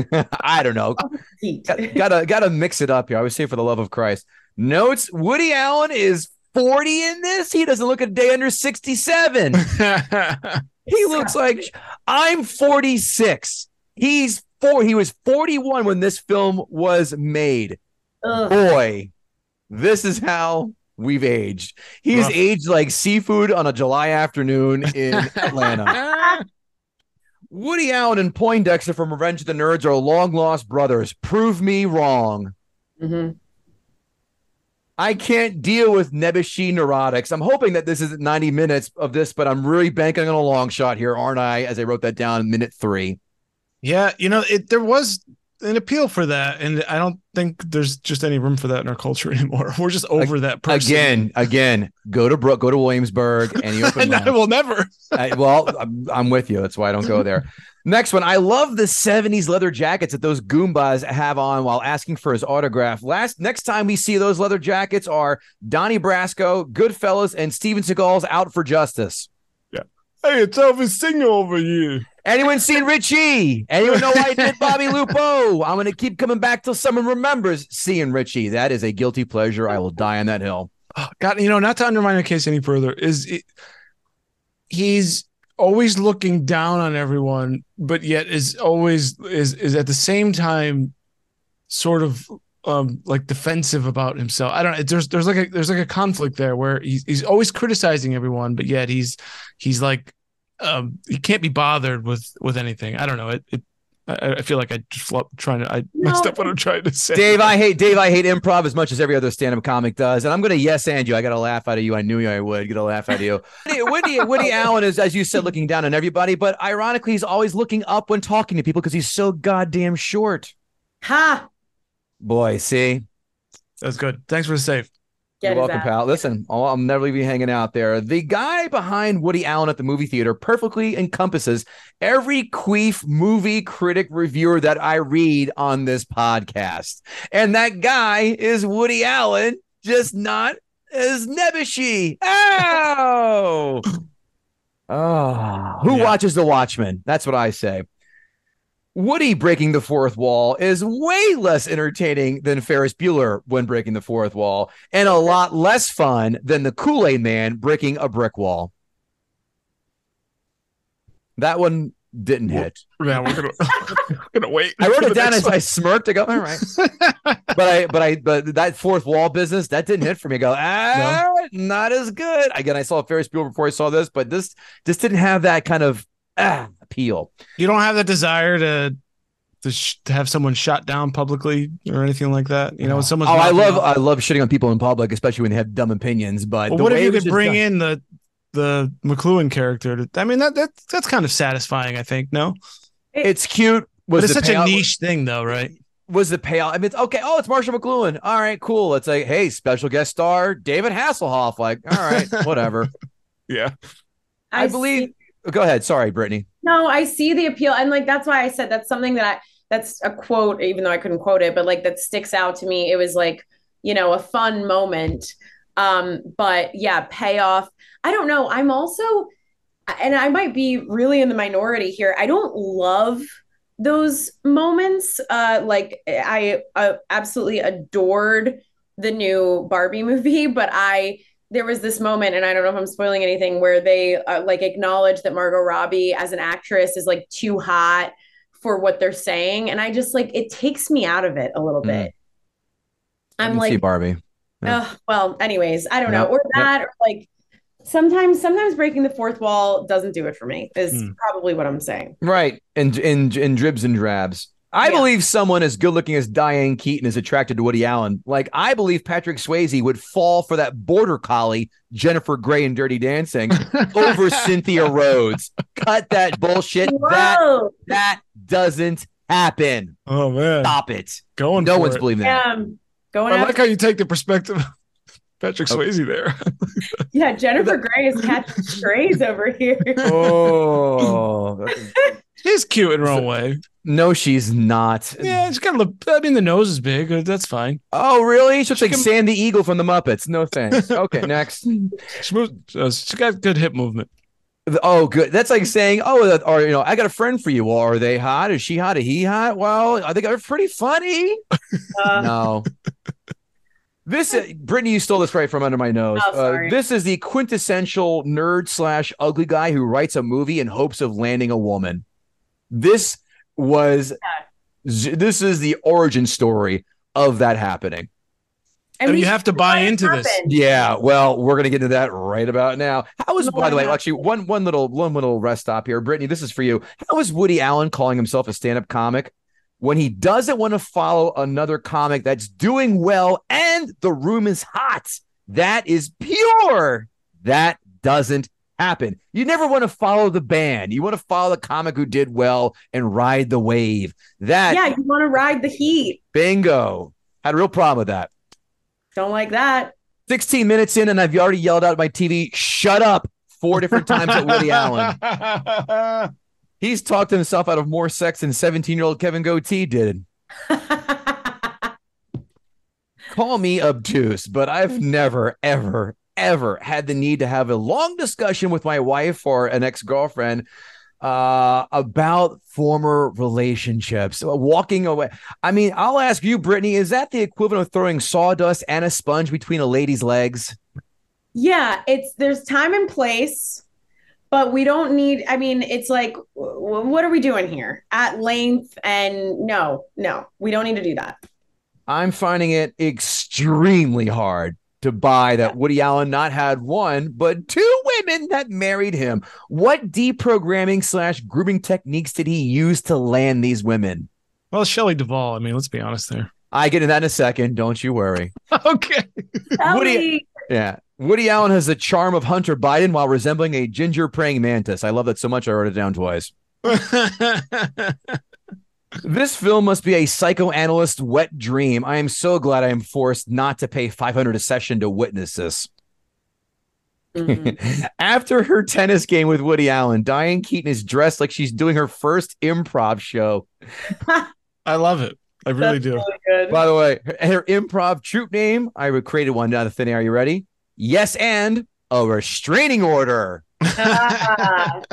I don't know. Heat. Got- gotta gotta mix it up here. I would say for the love of Christ. Notes: Woody Allen is 40 in this. He doesn't look a day under 67. He looks like I'm 46. He's four. He was 41 when this film was made. Ugh. Boy, this is how we've aged. He's Rough. aged like seafood on a July afternoon in Atlanta. Woody Allen and Poindexter from Revenge of the Nerds are long lost brothers. Prove me wrong. Mhm. I can't deal with Nebuchadnezzar neurotics. I'm hoping that this isn't 90 minutes of this, but I'm really banking on a long shot here, aren't I? As I wrote that down minute three. Yeah, you know, it there was an appeal for that, and I don't think there's just any room for that in our culture anymore. We're just over that person. Again, again, go to Brook, go to Williamsburg, and you open. and I will never. I, well, I'm, I'm with you. That's why I don't go there. Next one. I love the 70s leather jackets that those Goombas have on while asking for his autograph. Last next time we see those leather jackets are Donnie Brasco, Goodfellas, and Steven Seagal's Out for Justice. Yeah. Hey, it's Elvis Singer over here. Anyone seen Richie? Anyone know why I did Bobby Lupo? I'm gonna keep coming back till someone remembers seeing Richie. That is a guilty pleasure. I will die on that hill. God, you know, not to undermine the case any further, is it, he's always looking down on everyone, but yet is always is is at the same time sort of um like defensive about himself. I don't know. There's there's like a there's like a conflict there where he's he's always criticizing everyone, but yet he's he's like um he can't be bothered with with anything. I don't know. It, it I, I feel like I just flop trying to I messed up what I'm trying to say. Dave, I hate Dave. I hate improv as much as every other stand-up comic does, and I'm going to yes and you. I got a laugh out of you. I knew I would get a laugh out of you. Woody, Woody, Woody Allen is, as you said, looking down on everybody, but ironically, he's always looking up when talking to people because he's so goddamn short. Ha. Boy, see, That's good. Thanks for the save. Get You're welcome, ass. pal. Listen, I'll, never leave you hanging out there. The guy behind Woody Allen at the movie theater perfectly encompasses every queef movie critic reviewer that I read on this podcast. And that guy is Woody Allen, just not as Nebuchadnezzar. Oh! Oh, who Yeah. watches The Watchmen? That's what I say. Woody breaking the fourth wall is way less entertaining than Ferris Bueller when breaking the fourth wall, and a lot less fun than the Kool Aid Man breaking a brick wall. That one didn't hit. Man, we're gonna we're gonna wait. I wrote it down next as I smirked. I go, all right. but I, but I, but that fourth wall business that didn't hit for me. I go, ah, not as good. Again, I saw Ferris Bueller before I saw this, but this, this didn't have that kind of ah appeal. You don't have that desire to to, sh- to have someone shot down publicly or anything like that. You know, when someone's Oh, I love, off. I love shitting on people in public, especially when they have dumb opinions. But Well, the what if you could bring done- in the the McLuhan character? To, I mean, that that that's kind of satisfying. I think no, It's cute. but Was it's the such a niche thing, though, right? Was the payout? I mean, it's okay. Oh, it's Marshall McLuhan. All right, cool. It's like, hey, special guest star David Hasselhoff. Like, all right, whatever. Yeah. I, believe. Go ahead. Sorry, Brittany. No, I see the appeal. And like that's why I said that's something that I that's a quote, even though I couldn't quote it, but like that sticks out to me. It was like, you know, a fun moment. Um, but yeah, payoff. I don't know. I'm also and I might be really in the minority here. I don't love those moments. Uh like I uh, absolutely adored the new Barbie movie, but I there was this moment, and I don't know if I'm spoiling anything, where they uh, like acknowledge that Margot Robbie as an actress is like too hot for what they're saying, and I just like it takes me out of it a little Mm. bit. I I'm like, Barbie. Yeah. Ugh, well, anyways, I don't know, Yep, or yep. that, or like sometimes, sometimes breaking the fourth wall doesn't do it for me. Is Hmm. probably what I'm saying. Right. And in in dribs and drabs. I Yeah. believe someone as good looking as Diane Keaton is attracted to Woody Allen. Like I believe Patrick Swayze would fall for that border collie, Jennifer Grey in Dirty Dancing, over Cynthia Rhodes. Cut that bullshit. That Whoa, that doesn't happen. Oh man, Stop it. going. No for one's it. believing that. um, going I out. like how you take the perspective of Patrick. Swayze there. yeah, Jennifer Grey is catching strays over here. Oh She's cute in her own way. no, she's not. Yeah, she's kind of. I mean, the nose is big. That's fine. Oh, really? She looks like can- Sam the Eagle from the Muppets. No thanks. Okay, next. She moves. Uh, she's got good hip movement. Oh, good. That's like saying, oh, that- or you know, I got a friend for you. Well, are they hot? Is she hot? Is he hot? Well, I think they're pretty funny. Uh, No. This, Brittany, you stole this right from under my nose. Oh, sorry. Uh, this is the quintessential nerd slash ugly guy who writes a movie in hopes of landing a woman. This was, this is the origin story of that happening. and I mean, we you have to buy what into this. Yeah, well, we're gonna get into that right about now. How was, by the way, actually one one little one little rest stop here, Brittany. This is for you. How is Woody Allen calling himself a stand up comic when he doesn't want to follow another comic that's doing well and the room is hot? That is pure. That doesn't happen. You never want to follow the band. You want to follow the comic who did well and ride the wave. That Yeah, you want to ride the heat. bingo. Had a real problem with that. Don't like that. 16 minutes in, and I've already yelled out at my TV, shut up, four different times at Woody Allen. He's talked himself out of more sex than 17 year old Kevin Gootee did. Call me obtuse, but I've never, ever, ever had the need to have a long discussion with my wife or an ex girlfriend uh, about former relationships, uh, walking away. I mean, I'll ask you, Brittany, is that the equivalent of throwing sawdust and a sponge between a lady's legs? yeah, it's there's time and place, but we don't need. I mean, it's like, w- what are we doing here at length? And no, no, we don't need to do that. I'm finding it extremely hard to buy that Woody Allen not had one, but two women that married him. What deprogramming slash grooming techniques did he use to land these women? well, Shelley Duvall. I mean, let's be honest there. I get into that in a second. Don't you worry. okay. Woody- Yeah. Woody Allen has the charm of Hunter Biden while resembling a ginger praying mantis. I love that so much. I wrote it down twice. This film must be a psychoanalyst wet dream. I am so glad I am forced not to pay 500 a session to witness this. Mhm. After her tennis game with Woody Allen, Diane Keaton is dressed like she's doing her first improv show. I love it. I really That's do. really good. By the way, her, her improv troupe name, I created one out of thin air. Are you ready? Yes, and a restraining order. Ah,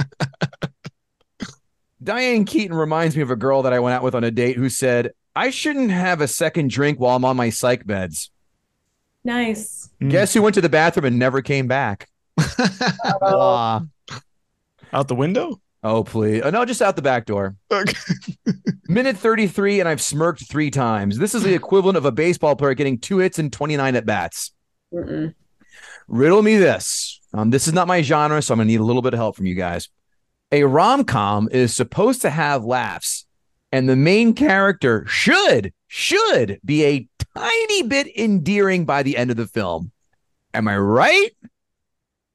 Diane Keaton reminds me of a girl that I went out with on a date who said, I shouldn't have a second drink while I'm on my psych meds. nice. Mm. Guess who went to the bathroom and never came back? Oh, Blah. Out the window? Oh, please. Oh, no, just out the back door. Okay. Minute 33, and I've smirked three times. This is the equivalent of a baseball player getting two hits and 29 at bats. Mm-mm. Riddle me this. Um, this is not my genre, so I'm going to need a little bit of help from you guys. A rom com is supposed to have laughs, and the main character should, should be a tiny bit endearing by the end of the film. Am I right?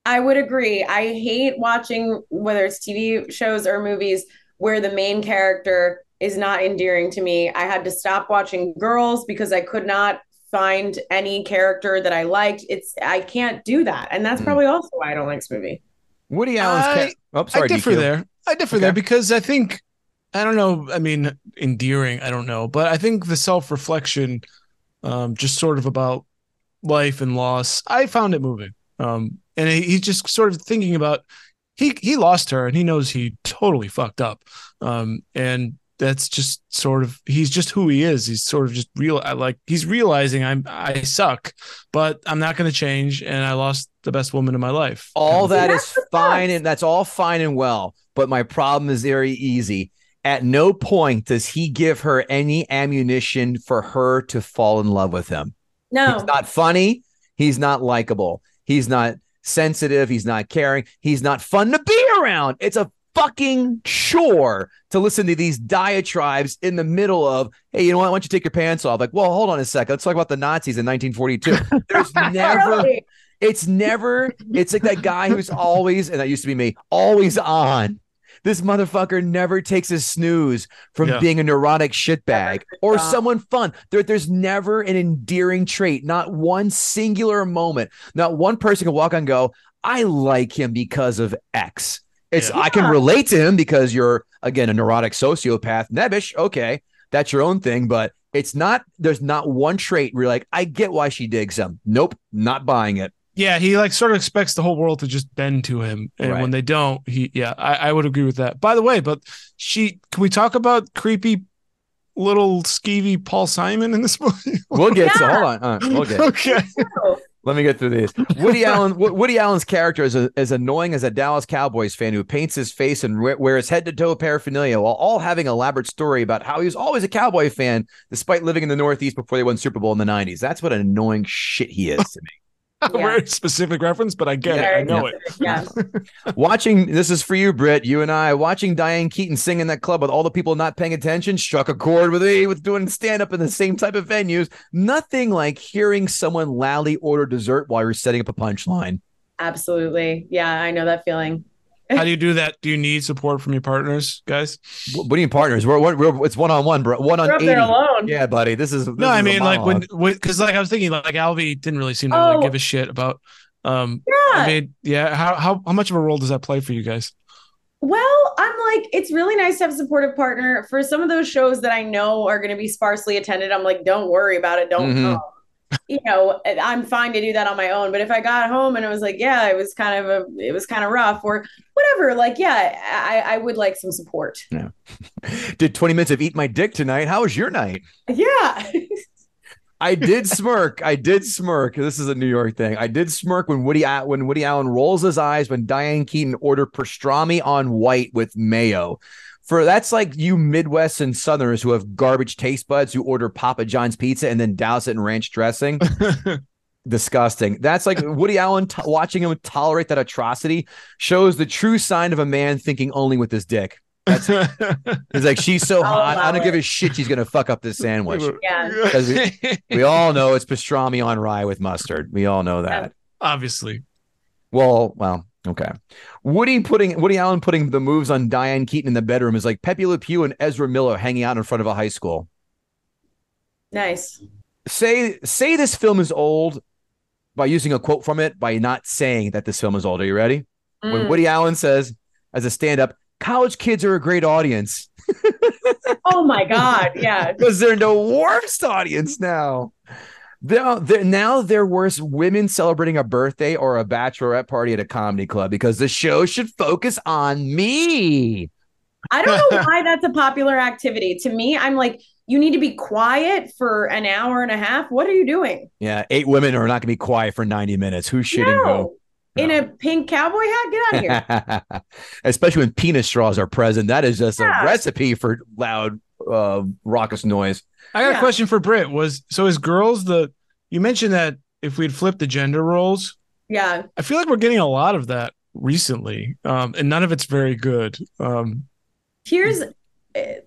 I would agree. I hate watching whether it's TV shows or movies where the main character is not endearing to me. I had to stop watching Girls because I could not find any character that I liked. It's I can't do that, and that's Mm. probably also why I don't like this movie. Woody Allen's. I- ca- oh, sorry, I differ DQ. there. I differ Okay. there because I think I don't know. I mean, endearing. I don't know, but I think the self reflection, um, just sort of about life and loss. I found it moving. Um, and he, he's just sort of thinking about he he lost her and he knows he totally fucked up. Um, and that's just sort of he's just who he is. He's sort of just real I like he's realizing I'm I suck, but I'm not going to change. And I lost the best woman in my life. All Kind of that See, is that's fine and that's all fine and well. But my problem is very easy. At no point does he give her any ammunition for her to fall in love with him. No, He's not funny. He's not likable. He's not sensitive. He's not caring. He's not fun to be around. It's a fucking chore to listen to these diatribes in the middle of, hey, you know what? Why don't you take your pants off? Like, well, hold on a second. Let's talk about the Nazis in 1942. There's never Really? it's never, it's like that guy who's always, and that used to be me, always on. This motherfucker never takes a snooze from Yeah. being a neurotic shitbag or stop. someone fun. There, there's never an endearing trait, not one singular moment. Not one person can walk on and go, I like him because of X. It's Yeah. I can relate to him because you're again a neurotic sociopath. Nebbish, okay, that's your own thing, but it's not there's not one trait where you're like, I get why she digs him. Nope, not buying it. Yeah, he like sort of expects the whole world to just bend to him, and Right. when they don't, he yeah, I, I would agree with that. By the way, but she can we talk about creepy little skeevy Paul Simon in this movie? We'll get to Yeah. hold on. Uh, we'll get. okay, Let me get through these. Woody Allen. Woody Allen's character is a, as annoying as a Dallas Cowboys fan who paints his face and we- wears head to toe paraphernalia while all having an elaborate story about how he was always a Cowboy fan despite living in the Northeast before they won Super Bowl in the '90s. That's what an annoying shit he is to me. a Yeah. very specific reference, but I get it. I Very know it. Yeah. watching this is for you, Britt. You and I watching Diane Keaton sing in that club with all the people not paying attention struck a chord with me with doing stand up in the same type of venues. Nothing like hearing someone loudly order dessert while you're setting up a punchline. Absolutely. Yeah, I know that feeling. How do you do that? Do you need support from your partners, guys? What, what do you mean partners? We're, we're, we're- it's one on one, bro. One on You're eighty. alone. Yeah, buddy. This is this No, is I a mean like when because like I was thinking like Alvy didn't really seem to like, Oh. give a shit about. Um, I mean, yeah. How how how much of a role does that play for you guys? Well, I'm like, it's really nice to have a supportive partner for some of those shows that I know are going to be sparsely attended. I'm like, don't worry about it. Don't Mhm. You know, I'm fine to do that on my own. But if I got home and it was like, yeah, it was kind of a, it was kind of rough or whatever, like, yeah, I, I would like some support. Yeah. Did twenty minutes of eat my dick tonight. How was your night? Yeah. I did smirk. I did smirk. This is a New York thing. I did smirk when Woody when Woody Allen rolls his eyes when Diane Keaton ordered pastrami on white with mayo. For that's like you Midwest and Southerners who have garbage taste buds who order Papa John's pizza and then douse it in ranch dressing. Disgusting. That's like Woody Allen t- watching him tolerate that atrocity shows the true sign of a man thinking only with his dick. That's He's like, she's so hot. I don't give a shit. She's gonna fuck up this sandwich. Yeah. 'Cause We all know it's pastrami on rye with mustard. We all know that. Obviously, Well, well, okay. Woody putting Woody Allen putting the moves on Diane Keaton in the bedroom is like Pepe Le Pew and Ezra Miller hanging out in front of a high school. Nice. Say say this film is old by using a quote from it by not saying that this film is old. Are you ready? When Mm. Woody Allen says as a stand-up, college kids are a great audience Oh my God. Yeah. because they're the worst audience now. They're, they're, now they're worse women celebrating a birthday or a bachelorette party at a comedy club because the show should focus on me. I don't know why that's a popular activity. To me, I'm like, you need to be quiet for an hour and a half. What are you doing? Yeah, eight women are not going to be quiet for 90 minutes. Who's shitting who? No. in a pink cowboy hat. Get out of here. Especially when penis straws are present. That is just Yeah. a recipe for loud, uh, raucous noise. I got Yeah. a question for Britt. Was so as girls the you mentioned that if we'd flipped the gender roles, yeah. I feel like we're getting a lot of that recently, um, and none of it's very good. Um, Here's uh,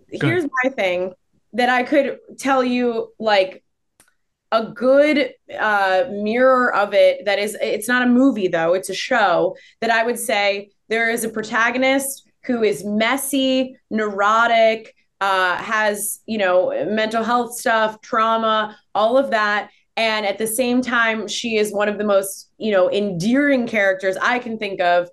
here's my thing that I could tell you like a good uh mirror of it that is it's not a movie though, it's a show that I would say there is a protagonist who is messy, neurotic, uh has, you know, mental health stuff, trauma, all of that and at the same time she is one of the most, you know, endearing characters I can think of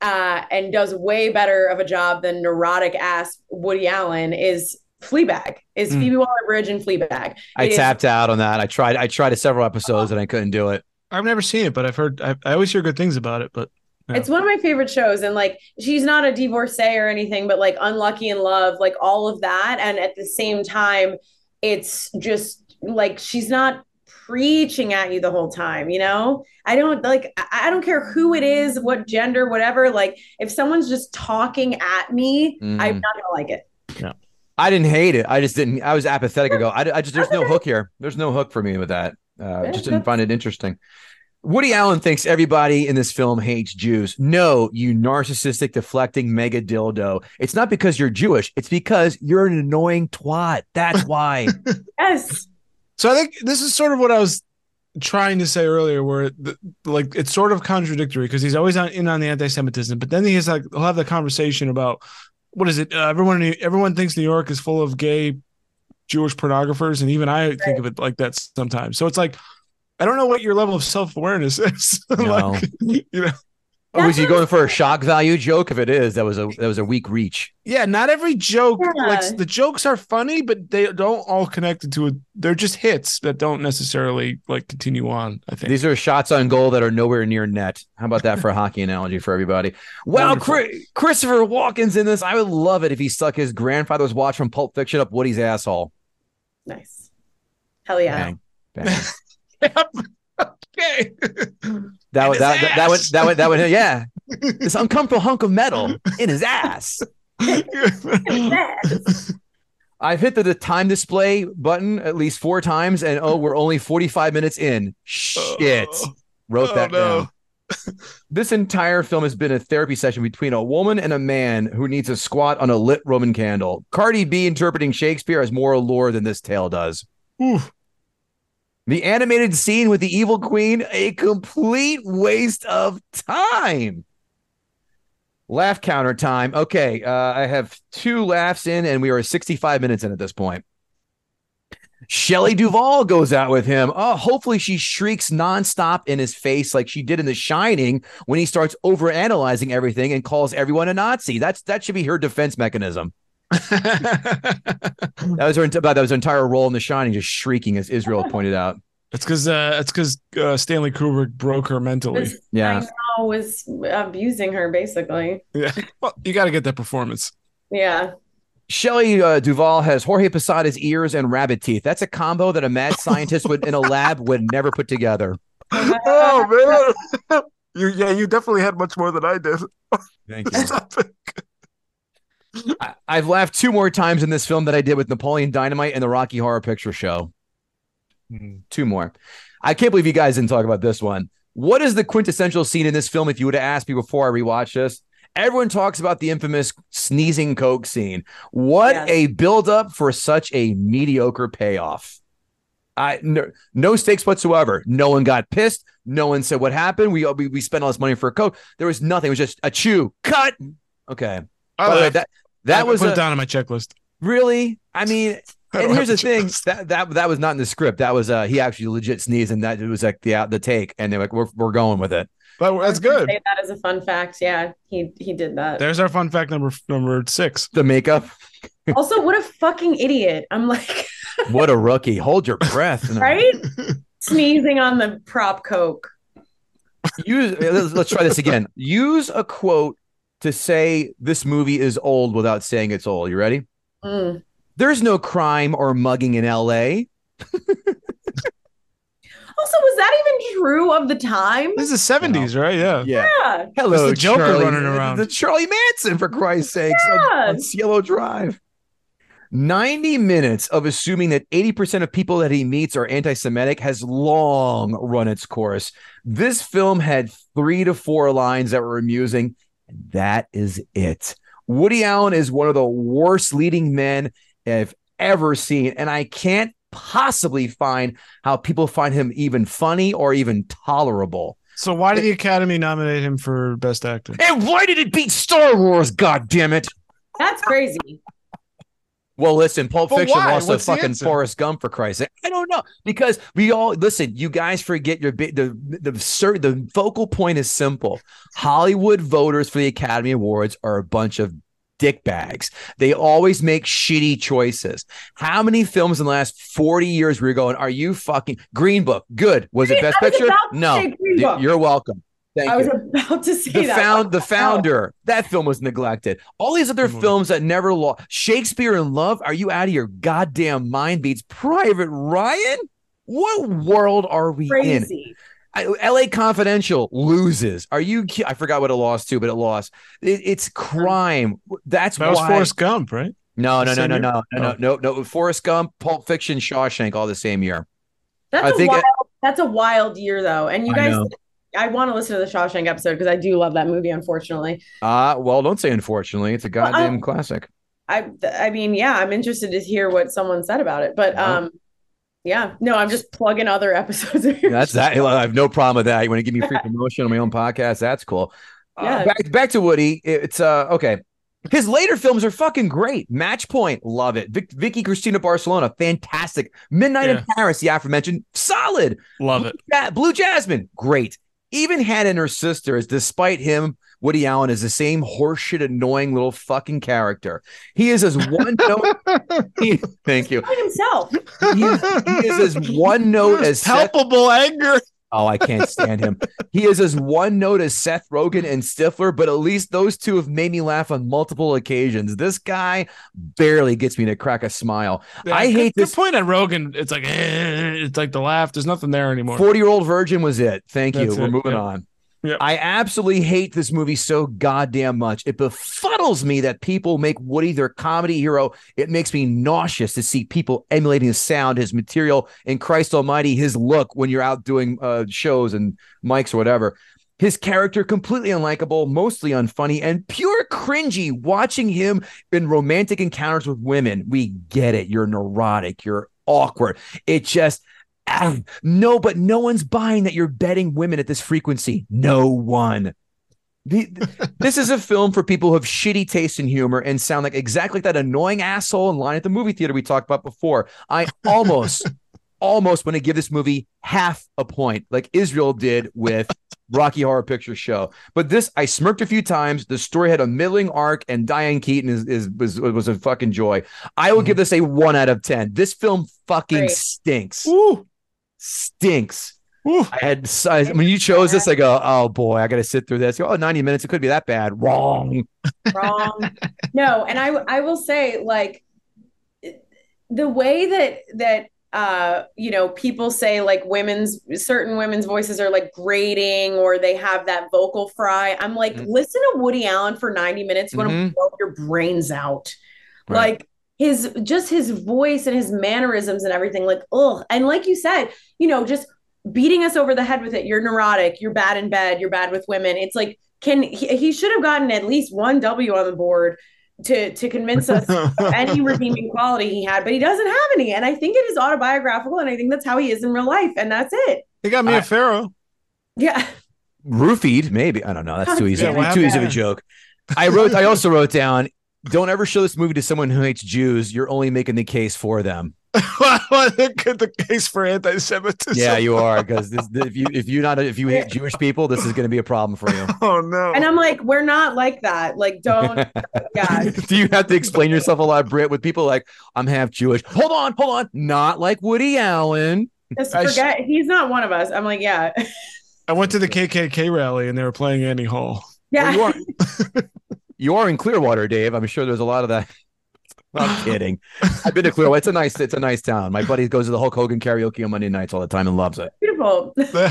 uh, and does way better of a job than neurotic ass Woody Allen is Fleabag, is Mm. Phoebe Waller Bridge and Fleabag. I It is- tapped out on that. I tried. I tried several episodes and I couldn't do it. I've never seen it, but I've heard. I, I always hear good things about it. But Yeah. It's one of my favorite shows. And like, she's not a divorcee or anything, but like Unlucky in Love, like all of that. And at the same time, it's just like she's not preaching at you the whole time, you know? I don't like, I don't care who it is, what gender, whatever. Like, if someone's just talking at me, Mm. I'm not gonna like it. I didn't hate it. I just didn't. I was apathetic. I go. I, I just. There's no hook here. There's no hook for me with that. Uh, just didn't find it interesting. Woody Allen thinks everybody in this film hates Jews. No, you narcissistic, deflecting mega dildo. It's not because you're Jewish. It's because you're an annoying twat. That's why. Yes. So I think this is sort of what I was trying to say earlier, where the, like it's sort of contradictory because he's always on, in on the anti-Semitism, but then he's like he'll have the conversation about what is it? Uh, everyone everyone thinks New York is full of gay Jewish pornographers, and even I think of it like that sometimes. So it's like I don't know what your level of self awareness is. like, you know, Oh, was he going for a shock value joke? If it is, that was a that was a weak reach. yeah, not every joke Yeah. like the jokes are funny, but they don't all connect to it. They're just hits that don't necessarily like continue on. I think These are shots on goal that are nowhere near net. How about that for a hockey analogy for everybody? Wow, Wonderful. Chri- Christopher Walken's in this. I would love it if he stuck his grandfather's watch from Pulp Fiction up Woody's asshole. Nice. Hell yeah. Bang, bang. okay. That would his that, that, that would ass. that would that would yeah. This uncomfortable hunk of metal in his ass. I've hit the, the time display button at least four times, and oh, we're only 45 minutes in. Shit. Oh. Wrote Oh, that no. down. This entire film has been a therapy session between a woman and a man who needs a squat on a lit Roman candle. Cardi B interpreting Shakespeare has more allure than this tale does. Oof. The animated scene with the evil queen, a complete waste of time. Laugh counter time. Okay, uh, I have two laughs in, and we are 65 minutes in at this point. Shelley Duvall goes out with him. Oh, hopefully she shrieks nonstop in his face like she did in The Shining when he starts overanalyzing everything and calls everyone a Nazi. That's that should be her defense mechanism. That was her that was her entire role in The Shining, just shrieking, as Israel pointed out. It's because uh, it's because uh, Stanley Kubrick broke her mentally. Yeah. I know was abusing her basically. Yeah, well, you got to get that performance. Yeah. Shelley uh, Duvall has Jorge Posada's ears and rabbit teeth. That's a combo that a mad scientist would in a lab would never put together. Oh man, you yeah, you definitely had much more than I did. Thank I, I've laughed two more times in this film that I did with Napoleon Dynamite and the Rocky Horror Picture Show. Hmm. Two more. I can't believe you guys didn't talk about this one. What is the quintessential scene in this film? If you would have asked me before I rewatched this, everyone talks about the infamous sneezing coke scene. What Yes. a buildup for such a mediocre payoff. I no, no stakes whatsoever. No one got pissed. No one said what happened. We we, we spent all this money for a coke. There was nothing. It was just a chew cut. Okay. I By the uh, way, laughed. That I was put a, it down on my checklist. really. I mean, I and here's the thing checklist. that that that was not in the script. That was uh he actually legit sneezed, and that it was like the the take, and they're like, we're we're going with it. But that's good. Say that as a fun fact. Yeah, he he did that. There's our fun fact number number six. The makeup. also, what a fucking idiot. I'm like, What a rookie! Hold your breath. Right? Sneezing on the prop coke. Use let's, let's try this again. Use a quote to say this movie is old without saying it's old. You ready? Mm. There's no crime or mugging in L.A. Also, also, was that even true of the time? This is seventies, right? Yeah. Yeah. Yeah. Hello, It's the Joker Charlie. running around. The Charlie Manson, for Christ's sakes, on- on, Cielo Drive. 90 minutes of assuming that 80% of people that he meets are anti Semitic has long run its course. This film had three to four lines that were amusing. And That is it. Woody Allen is one of the worst leading men I've ever seen. And I can't possibly find how people find him even funny or even tolerable. So why did the Academy nominate him for Best Actor? And why did it beat Star Wars? God damn it! That's crazy. Well, listen, Pulp But Fiction why? lost What's the fucking answer? Forrest Gump for Christ's sake. I don't know because we all listen. You guys forget your big the the cer- the focal point is simple. Hollywood voters for the Academy Awards are a bunch of dickbags. They always make shitty choices. How many films in the last forty years were you going? Are you fucking Green Book? Good. Was it Best Picture? No. say Green Book. You're welcome. Thank I was you about to say the that. found the founder that film was neglected all these other Good movie. films that never lost shakespeare in love are you out of your goddamn mind beats private ryan what world are we in I, la confidential loses are you i forgot what it lost to but it lost it, it's crime that's That was why Forrest Gump, right? no no no Same no no no Oh. no no no forrest gump pulp fiction shawshank all the same year That's I a think wild. it- that's a wild year though, and you guys. Know. I want to listen to the Shawshank episode because I do love that movie. Unfortunately, uh well don't say unfortunately it's a Well, goddamn I'm- classic I. I mean, yeah, I'm interested to hear what someone said about it, but Well. um, yeah, no, I'm just plugging other episodes of your. That's that. I have no problem with that. You want to give me free promotion on my own podcast? That's cool. Uh, Yeah. back back to Woody. It's uh okay. His later films are fucking great. Match Point, love it. Vic, Vicky Cristina Barcelona, fantastic. Midnight in Paris, the aforementioned, solid. Love it. Ja- Blue Jasmine, great. Even Hannah and her sisters, despite him, Woody Allen is the same horseshit, annoying little fucking character. He is as one note. he- thank you. Himself. He is, he is as one note as Seth palpable anger. Oh, I can't stand him. He is as one note as Seth Rogen and Stifler, but at least those two have made me laugh on multiple occasions. This guy barely gets me to crack a smile. I hate good this. point on Rogen. It's like eh, it's like the laugh. There's nothing there anymore. 40 year old virgin was it. Thank you. That's We're moving yeah. on. Yeah. I absolutely hate this movie so goddamn much. It befuddles me that people make Woody their comedy hero. It makes me nauseous to see people emulating his sound, his material, and Christ Almighty, his look when you're out doing uh, shows and mics or whatever. His character completely unlikable, mostly unfunny, and pure cringy. Watching him in romantic encounters with women, we get it. You're neurotic. You're awkward. It just ah, no, but no one's buying that you're betting women at this frequency. No one. The, this is a film for people who have shitty taste in humor and sound like exactly like that annoying asshole in line at the movie theater we talked about before. I almost, almost want to give this movie half a point, like Israel did with Rocky Horror Picture Show. But this, I smirked a few times. The story had a middling arc, and Diane Keaton is, is was was a fucking joy. I will give mm-hmm. this a one out of ten. This film fucking Great. stinks. Ooh, Stinks. Ooh. I had I, when you chose this, I go, oh boy, I got to sit through this. Go, Oh, 90 minutes, it could be that bad. Wrong. wrong no and i i will say like the way that that uh you know people say like women's certain women's voices are like grating or they have that vocal fry i'm like Mhm. listen to woody allen for 90 minutes You when Mhm. blow your brains out Right. like his just his voice and his mannerisms and everything like oh and like you said you know just beating us over the head with it you're neurotic you're bad in bed you're bad with women it's like can he, he should have gotten at least one w on the board to to convince us of any redeeming quality he had but he doesn't have any and i think it is autobiographical and i think that's how he is in real life and that's it He got me a pharaoh. yeah Roofied, maybe. I don't know. That's too easy. Yeah, too easy of a joke. I wrote. I also wrote down. Don't ever show this movie to someone who hates Jews. You're only making the case for them. Look at the case for anti-Semitism. Yeah, you are because if you if you not if you hate Jewish people, this is going to be a problem for you. Oh no. and i'm like we're not like that like don't yeah Do you have to explain yourself a lot, Brit? with people like I'm half Jewish? Hold on, hold on. Not like Woody Allen. just I sh- forget he's not one of us i'm like yeah I went to the KKK rally and they were playing Annie Hall. yeah Well, you are you are in Clearwater, Dave. I'm sure there's a lot of that. I'm kidding. I've been to Clearwater. It's a nice, it's a nice town. My buddy goes to the Hulk Hogan karaoke on Monday nights all the time and loves it. beautiful beautiful.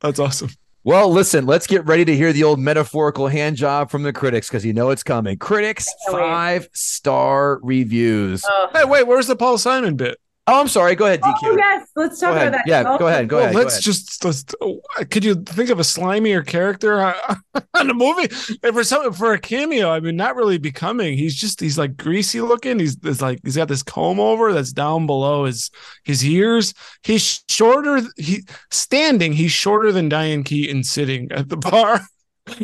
That's awesome. Well, listen, let's get ready to hear the old metaphorical hand job from the critics because you know it's coming. Critics oh, can't wait. five star reviews. Oh, Hey, wait, where's the Paul Simon bit? Oh, I'm sorry. Go ahead, DQ. oh, yes, let's talk about that. Yeah, go ahead. Go well, ahead. let's ahead. just let's, oh, could you think of a slimier character on the movie And for some for a cameo? I mean, not really becoming. He's just he's like greasy looking. He's, he's like he's got this comb over that's down below his his ears. He's shorter. He standing. He's shorter than Diane Keaton sitting at the bar.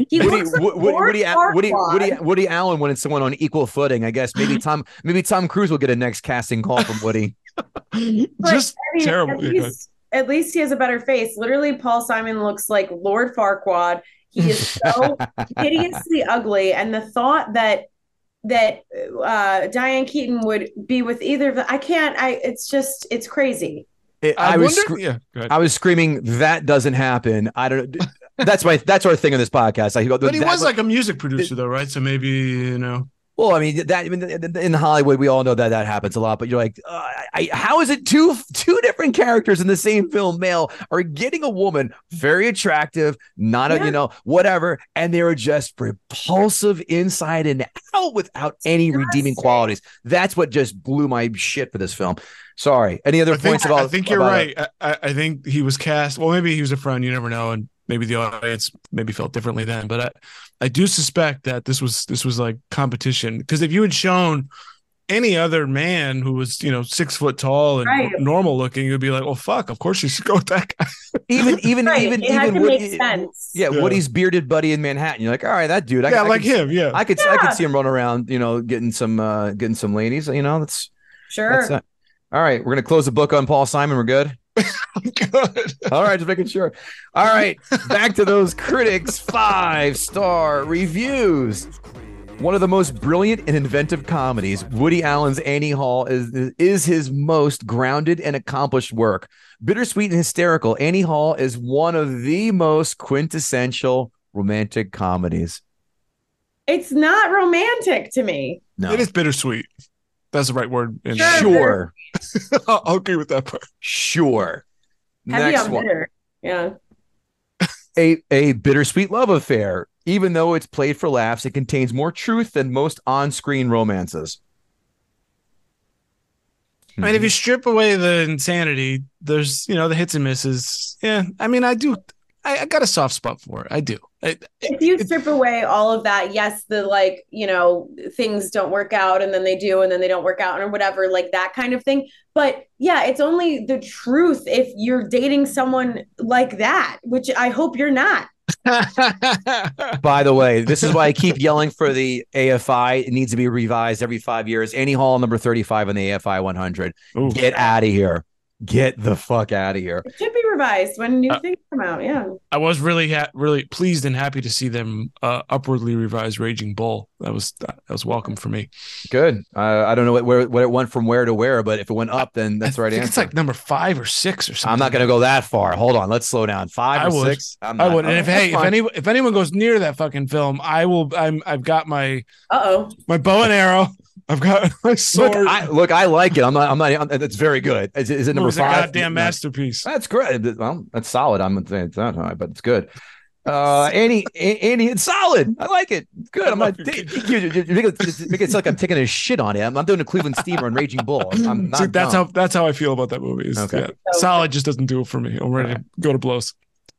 He Woody, looks like Woody, Woody, Woody, Woody, Woody Allen wanted someone on equal footing. I guess maybe Tom, maybe Tom Cruise will get a next casting call from Woody. But, just I mean, terrible. At Yeah, go ahead. least, at least he has a better face. Literally, Paul Simon looks like Lord Farquaad. He is so hideously ugly, and the thought that that uh, Diane Keaton would be with either of them, I can't. I it's just it's crazy. It- I, I, was, wonder. scr- yeah. I was screaming. That doesn't happen. I don't. That's my. That's our thing on this podcast. I but he that- was like a music producer, though, right? So maybe you know. Well, I mean that I mean, in Hollywood, we all know that that happens a lot. But you're like, uh, I, how is it two two different characters in the same film, male, are getting a woman very attractive, not a Yeah. you know whatever, and they are just repulsive inside and out without any redeeming qualities. That's what just blew my shit for this film. Sorry. Any other I think, points about? I think you're about right. I, I- I think he was cast. Well, maybe he was a friend. You never know, and maybe the audience maybe felt differently then. But I, I do suspect that this was this was like competition because if you had shown any other man who was you know six foot tall and Right. normal looking, you'd be like, well, fuck. Of course you should go with that guy. Even even Right, even even to Woody- make sense. Yeah, Yeah. Woody's bearded buddy in Manhattan. You're like, all right, that dude. I, yeah, I like could- him. Yeah. I could I could see him run around, you know, getting some uh getting some ladies. You know, that's Sure. that's uh, all right. We're gonna close the book on Paul Simon. We're good. Good. All right, just making sure. All right, back to those critics five star reviews. One of the most brilliant and inventive comedies, Woody Allen's Annie Hall is is his most grounded and accomplished work. Bittersweet and hysterical, Annie Hall is one of the most quintessential romantic comedies. It's not romantic to me. No, It is bittersweet. That's the right word. in- Sure. sure, I'll, I'll agree with that part. sure. Heavy Next on one. bitter. Yeah. a, a bittersweet love affair. Even though it's played for laughs, it contains more truth than most on screen romances. I mean, if you strip away the insanity, there's you know the hits and misses. Yeah, I mean, I do. I, I got a soft spot for it. I do. I, if you strip away all of that, yes, the like, you know, things don't work out and then they do and then they don't work out or whatever, like that kind of thing. But yeah, it's only the truth if you're dating someone like that, which I hope you're not. By the way, this is why I keep yelling for the AFI. It needs to be revised every five years. Annie Hall, number 35 on the AFI 100. Ooh. Get out of here. Get the fuck out of here. It should be revised when new Uh, things come out. Yeah. I was really ha- really pleased and happy to see them uh, upwardly revise Raging Bull. That was that was welcome for me. Good. Uh, I don't know what, where, what it went from where to where, but if it went up, then that's I the right think answer. It's like number five or six or something. I'm not going to go that far. Hold on. Let's slow down. Five I or would. six? I'm I not- would, and if That's hey, if any if anyone goes near that fucking film, I will. I'm I've got my Uh oh. my bow and arrow. I've got my Look, sword. I, look, I like it. I'm not. I'm not. It's very good. Is, it- is it it number a five? goddamn masterpiece. That's great. Well, that's solid. I'm saying it's not high, but it's good. Uh, Annie, Annie, it's solid. I like it. Good. I'm love. You, you, you make it, make it sound like I'm taking a shit on it. I'm, doing a Cleveland Steamer and Raging Bull. I'm, not. See, that's dumb. how that's how I feel about that movie. Is, Okay. yeah, solid just doesn't do it for me. I'm ready to go to blows.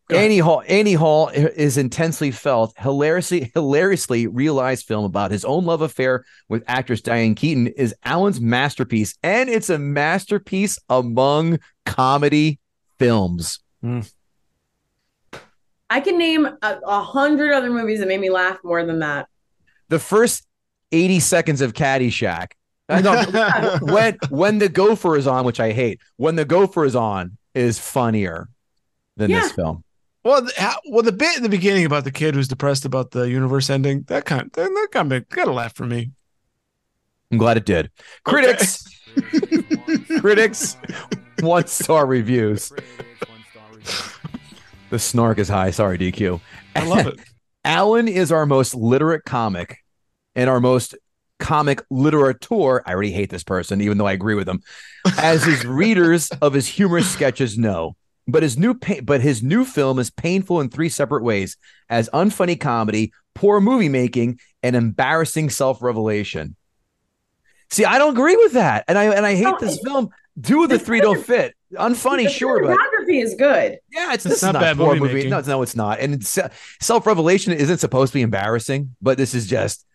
Go ahead. Annie Hall. Annie Hall is intensely felt, hilariously, hilariously realized film about his own love affair with actress Diane Keaton is Allen's masterpiece, and it's a masterpiece among comedy films. Hmm. I can name a, a hundred other movies that made me laugh more than that. The first 80 seconds of Caddyshack. I know when when the gopher is on, which I hate, when the gopher is on is funnier than this film. Well, the, how- well, the bit in the beginning about the kid who's depressed about the universe ending that kind that, that kind of got a laugh for me. I'm glad it did. Critics, critics, one star reviews. The snark is high. Sorry, DQ. I love it. Allen is our most literate comic and our most comic literator. I already hate this person, even though I agree with him. As his readers of his humorous sketches know, But his new pa- but his new film is painful in three separate ways: as unfunny comedy, poor movie making, and embarrassing self-revelation. See, I don't agree with that. And I and I hate No, this film. Two of the three don't fit. Unfunny, the sure, but cinematography is good. yeah, it's, It's this is not not bad poor movie movie. making. No, it's- no, it's not. And it's, self revelation isn't supposed to be embarrassing, but this is just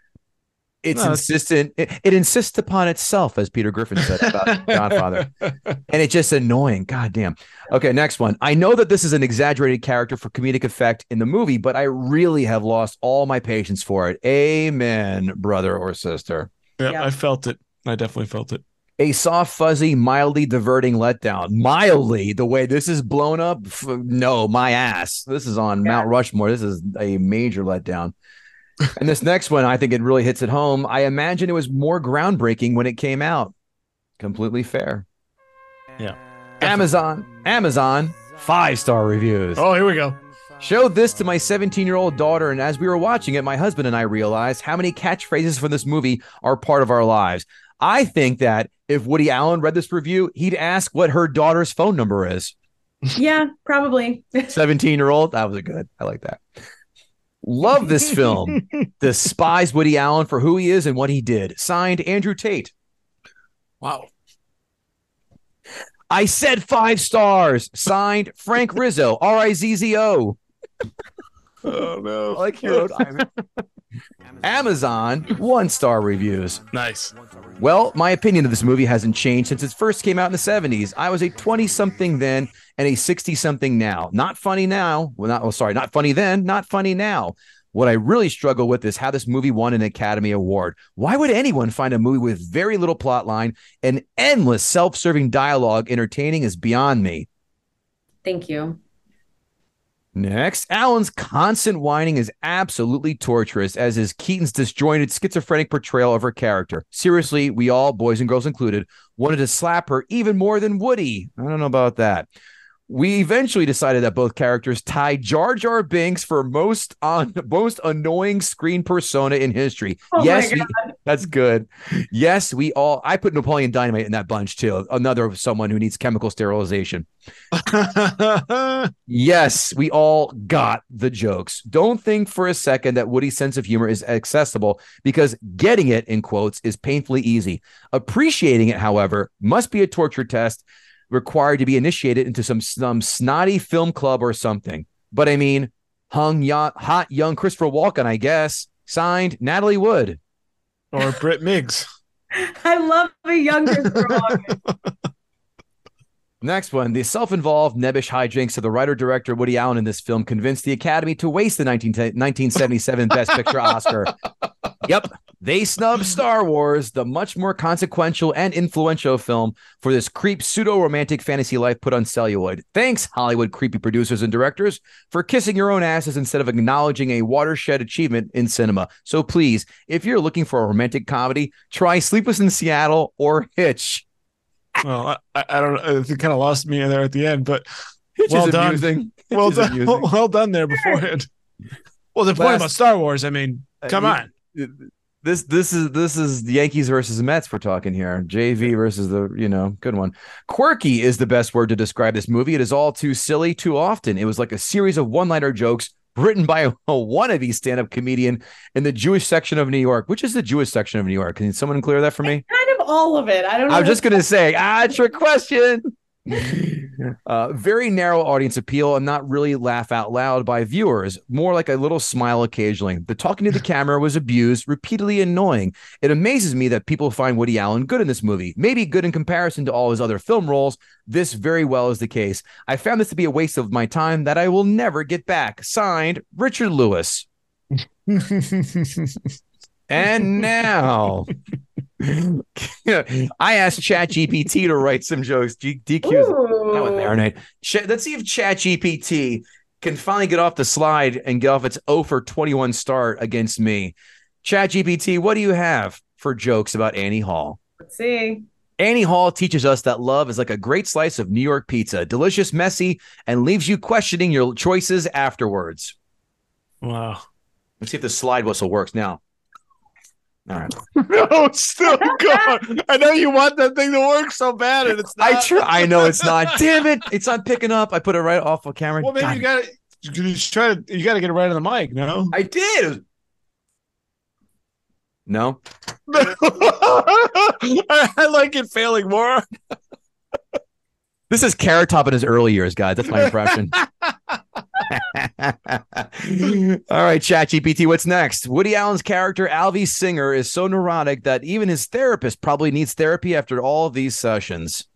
it's No, insistent. It, it insists upon itself, as Peter Griffin said about Godfather, and it's just annoying. God damn. Okay, next one. I know that this is an exaggerated character for comedic effect in the movie, but I really have lost all my patience for it. Amen, brother or sister. Yeah, Yeah. I felt it. I definitely felt it. a soft, fuzzy, mildly diverting letdown. Mildly, the way this is blown up, f- no, my ass. This is on Yeah. Mount Rushmore. This is a major letdown. And this next one, I think it really hits it home. I imagine it was more groundbreaking when it came out. Completely fair. Yeah. Amazon, Amazon, five star reviews. Oh, here we go. Showed this to my 17 year old daughter, and as we were watching it, my husband and I realized how many catchphrases from this movie are part of our lives. I think that if Woody Allen read this review, he'd ask what her daughter's phone number is. Yeah, probably. 17 year old. That was a good. I like that. Love this film. Despise Woody Allen for who he is and what he did. Signed Andrew Tate. Wow. I said five stars. Signed Frank Rizzo. R I Z Z O. Oh no. I like your Amazon one star reviews. Nice. Well, my opinion of this movie hasn't changed since it first came out in the 70s. I was a 20 something then and a 60 something now. Not funny now. Well, not, oh, sorry, not funny then, not funny now. What I really struggle with is how this movie won an Academy Award. Why would anyone find a movie with very little plot line and endless self serving dialogue entertaining is beyond me. Thank you. Next, Allen's constant whining is absolutely torturous, as is Keaton's disjointed schizophrenic portrayal of her character. Seriously, we all, boys and girls included, wanted to slap her even more than Woody. I don't know about that. We eventually decided that both characters tied Jar Jar Binks for most on most annoying screen persona in history. Oh yes, we- that's good. Yes, we all. I put Napoleon Dynamite in that bunch too. Another someone who needs chemical sterilization. Yes, we all got the jokes. Don't think for a second that Woody's sense of humor is accessible because getting it, in quotes, is painfully easy. Appreciating it, however, must be a torture test required to be initiated into some, some snotty film club or something. But I mean, hung young, hot young Christopher Walken, I guess. Signed Natalie Wood. Or Britt Migs. I love a younger girl. Next one. The self involved, nebbish hijinks of the writer director Woody Allen in this film convinced the Academy to waste the 19, 1977 Best Picture Oscar. Yep. They snubbed Star Wars, the much more consequential and influential film, for this creep pseudo romantic fantasy life put on celluloid. Thanks, Hollywood creepy producers and directors, for kissing your own asses instead of acknowledging a watershed achievement in cinema. So please, if you're looking for a romantic comedy, try Sleepless in Seattle or Hitch. Well, I, I I don't know. It kind of lost me there at the end, but Hitch Well done. amusing. Hitch well done. amusing. Well done there beforehand. Well, the point Last- about Star Wars, I mean, come Uh, on. This this is this is the Yankees versus the Mets we're talking here. JV versus the you know good one. Quirky is the best word to describe this movie. It is all too silly too often. It was like a series of one-liner jokes written by a wannabe stand-up comedian in the Jewish section of New York. Which is the Jewish section of New York? Can someone clear that for me? Kind of all of it. I don't know. I was just gonna say, ah, trick question. uh, very narrow audience appeal and not really laugh out loud by viewers, more like a little smile occasionally. The talking to the camera was abused, repeatedly annoying. It amazes me that people find Woody Allen good in this movie, maybe good in comparison to all his other film roles. This very well is the case. I found this to be a waste of my time that I will never get back. Signed, Richard Lewis. And now, I asked ChatGPT to write some jokes. G- DQ's that would Ooh. marinate. Ch- let's see if ChatGPT can finally get off the slide and get off its 0 for 21 start against me. ChatGPT, what do you have for jokes about Annie Hall? Let's see. Annie Hall teaches us that love is like a great slice of New York pizza, delicious, messy, and leaves you questioning your choices afterwards. Wow. Let's see if the slide whistle works now. All right. No, it's still going. I know you want that thing to work so bad, and it's not. I try. I know it's not. Damn it! It's not picking up. I put it right off of camera. Well, maybe God, you got to you try to. You got to get it right on the mic. No. I did. No. I, I like it failing more. This is Carrot Top in his early years, guys. That's my impression. All right, ChatGPT, what's next? Woody Allen's character, Alvy Singer, is so neurotic that even his therapist probably needs therapy after all of these sessions.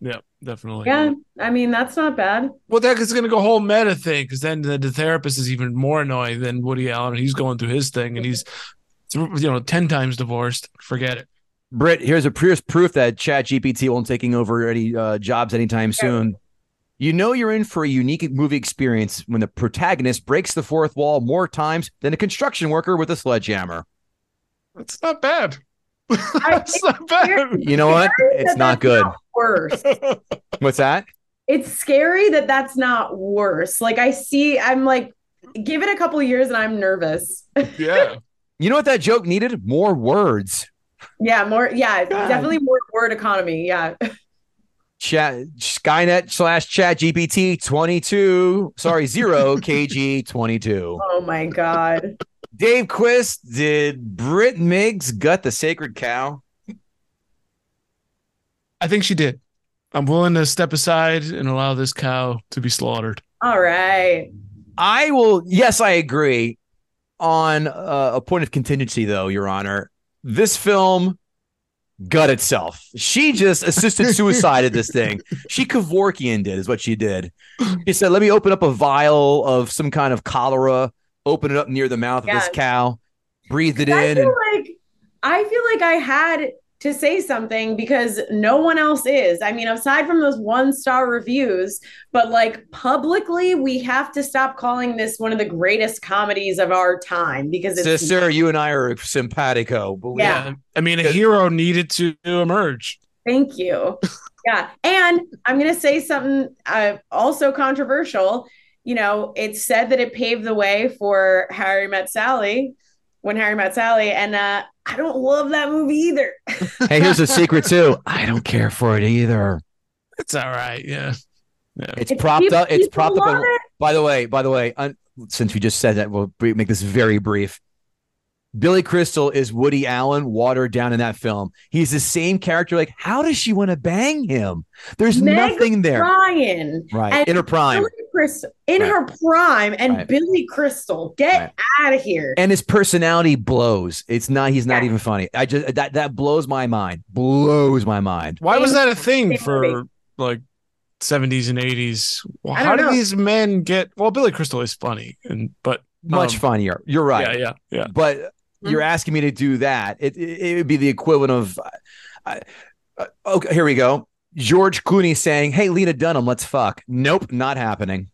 Yeah, definitely. Yeah, I mean that's not bad. Well, that is going to go whole meta thing because then the, the therapist is even more annoying than Woody Allen. He's going through his thing and he's, you know, ten times divorced. Forget it. Britt, here's a here's proof that ChatGPT won't taking over any uh, jobs anytime soon. You know you're in for a unique movie experience when the protagonist breaks the fourth wall more times than a construction worker with a sledgehammer. That's not bad. That's not bad. You know what? It's not that's good. worse. What's that? it's scary that that's not worse. Like I see, I'm like, give it a couple of years and I'm nervous. yeah. You know what that joke needed? More words. yeah, more. Yeah, God. definitely more word economy. Yeah. Chat Skynet slash Chat GPT 22. Sorry, zero KG 22. Oh my god. Dave Quist, did Britt Migs gut the sacred cow? I think she did. I'm willing to step aside and allow this cow to be slaughtered. All right. I will. Yes, I agree. On uh, a point of contingency, though, Your Honor, this film gut itself. She just assisted suicide suicided this thing. She Kevorkian did, is what she did. She said, "Let me open up a vial of some kind of cholera, open it up near the mouth of this cow, breathe it I in, feel and like I feel like I had to say something because no one else is. I mean, aside from those one star reviews, but like publicly, we have to stop calling this one of the greatest comedies of our time because it's sister, you and I are simpatico." But we- Yeah. I mean, a hero needed to emerge. Thank you. yeah. And I'm going to say something uh, also controversial. You know, it's said that it paved the way for Harry Met Sally when Harry Met Sally. And uh, I don't love that movie either. Hey, here's a secret too. I don't care for it either. It's all right. Yeah. Yeah. It's It's propped people- up. It's propped up. love in- it. By the way, by the way, un- since we just said that, we'll make this very brief. Billy Crystal is Woody Allen watered down in that film. He's the same character. Like, how does she want to bang him? There's Meg nothing there. Ryan. Right. In her prime. Billy Crystal, in Right. her prime, and Right. Billy Crystal, get Right. out of here. And his personality blows. It's not, he's not Yeah. even funny. I just, that, that blows my mind. Blows my mind. Why was that a thing for like 70s and 80s? Well, how don't did know. these men get? Well, Billy Crystal is funny, and but Much Um, funnier. You're right. yeah, yeah, yeah. but you're asking me to do that. It, it, it would be the equivalent of, uh, uh, okay, here we go. George Clooney saying, "Hey, Lena Dunham, let's fuck." Nope, not happening.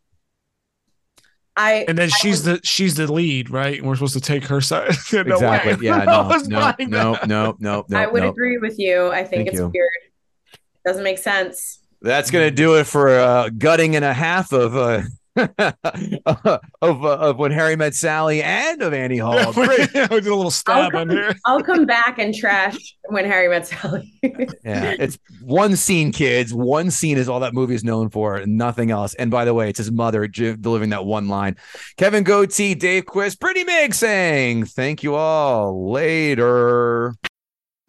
I And then she's the she's the lead, right? And we're supposed to take her side. No way. exactly. Yeah. I No. was No. No. No. No. No. I would no. agree with you. I think Thank it's you. weird. Doesn't make sense. That's gonna do it for uh, gutting and a half of uh, of uh, of when Harry met Sally and of Annie Hall. Yeah, Great. we did a little stab on here. I'll come back and trash when Harry Met Sally. Yeah, it's one scene, kids. One scene is all that movie is known for, nothing else. And by the way, it's his mother j- delivering that one line. Kevin Gootee, Dave Quist, Britty Migs saying, "Thank you all." Later.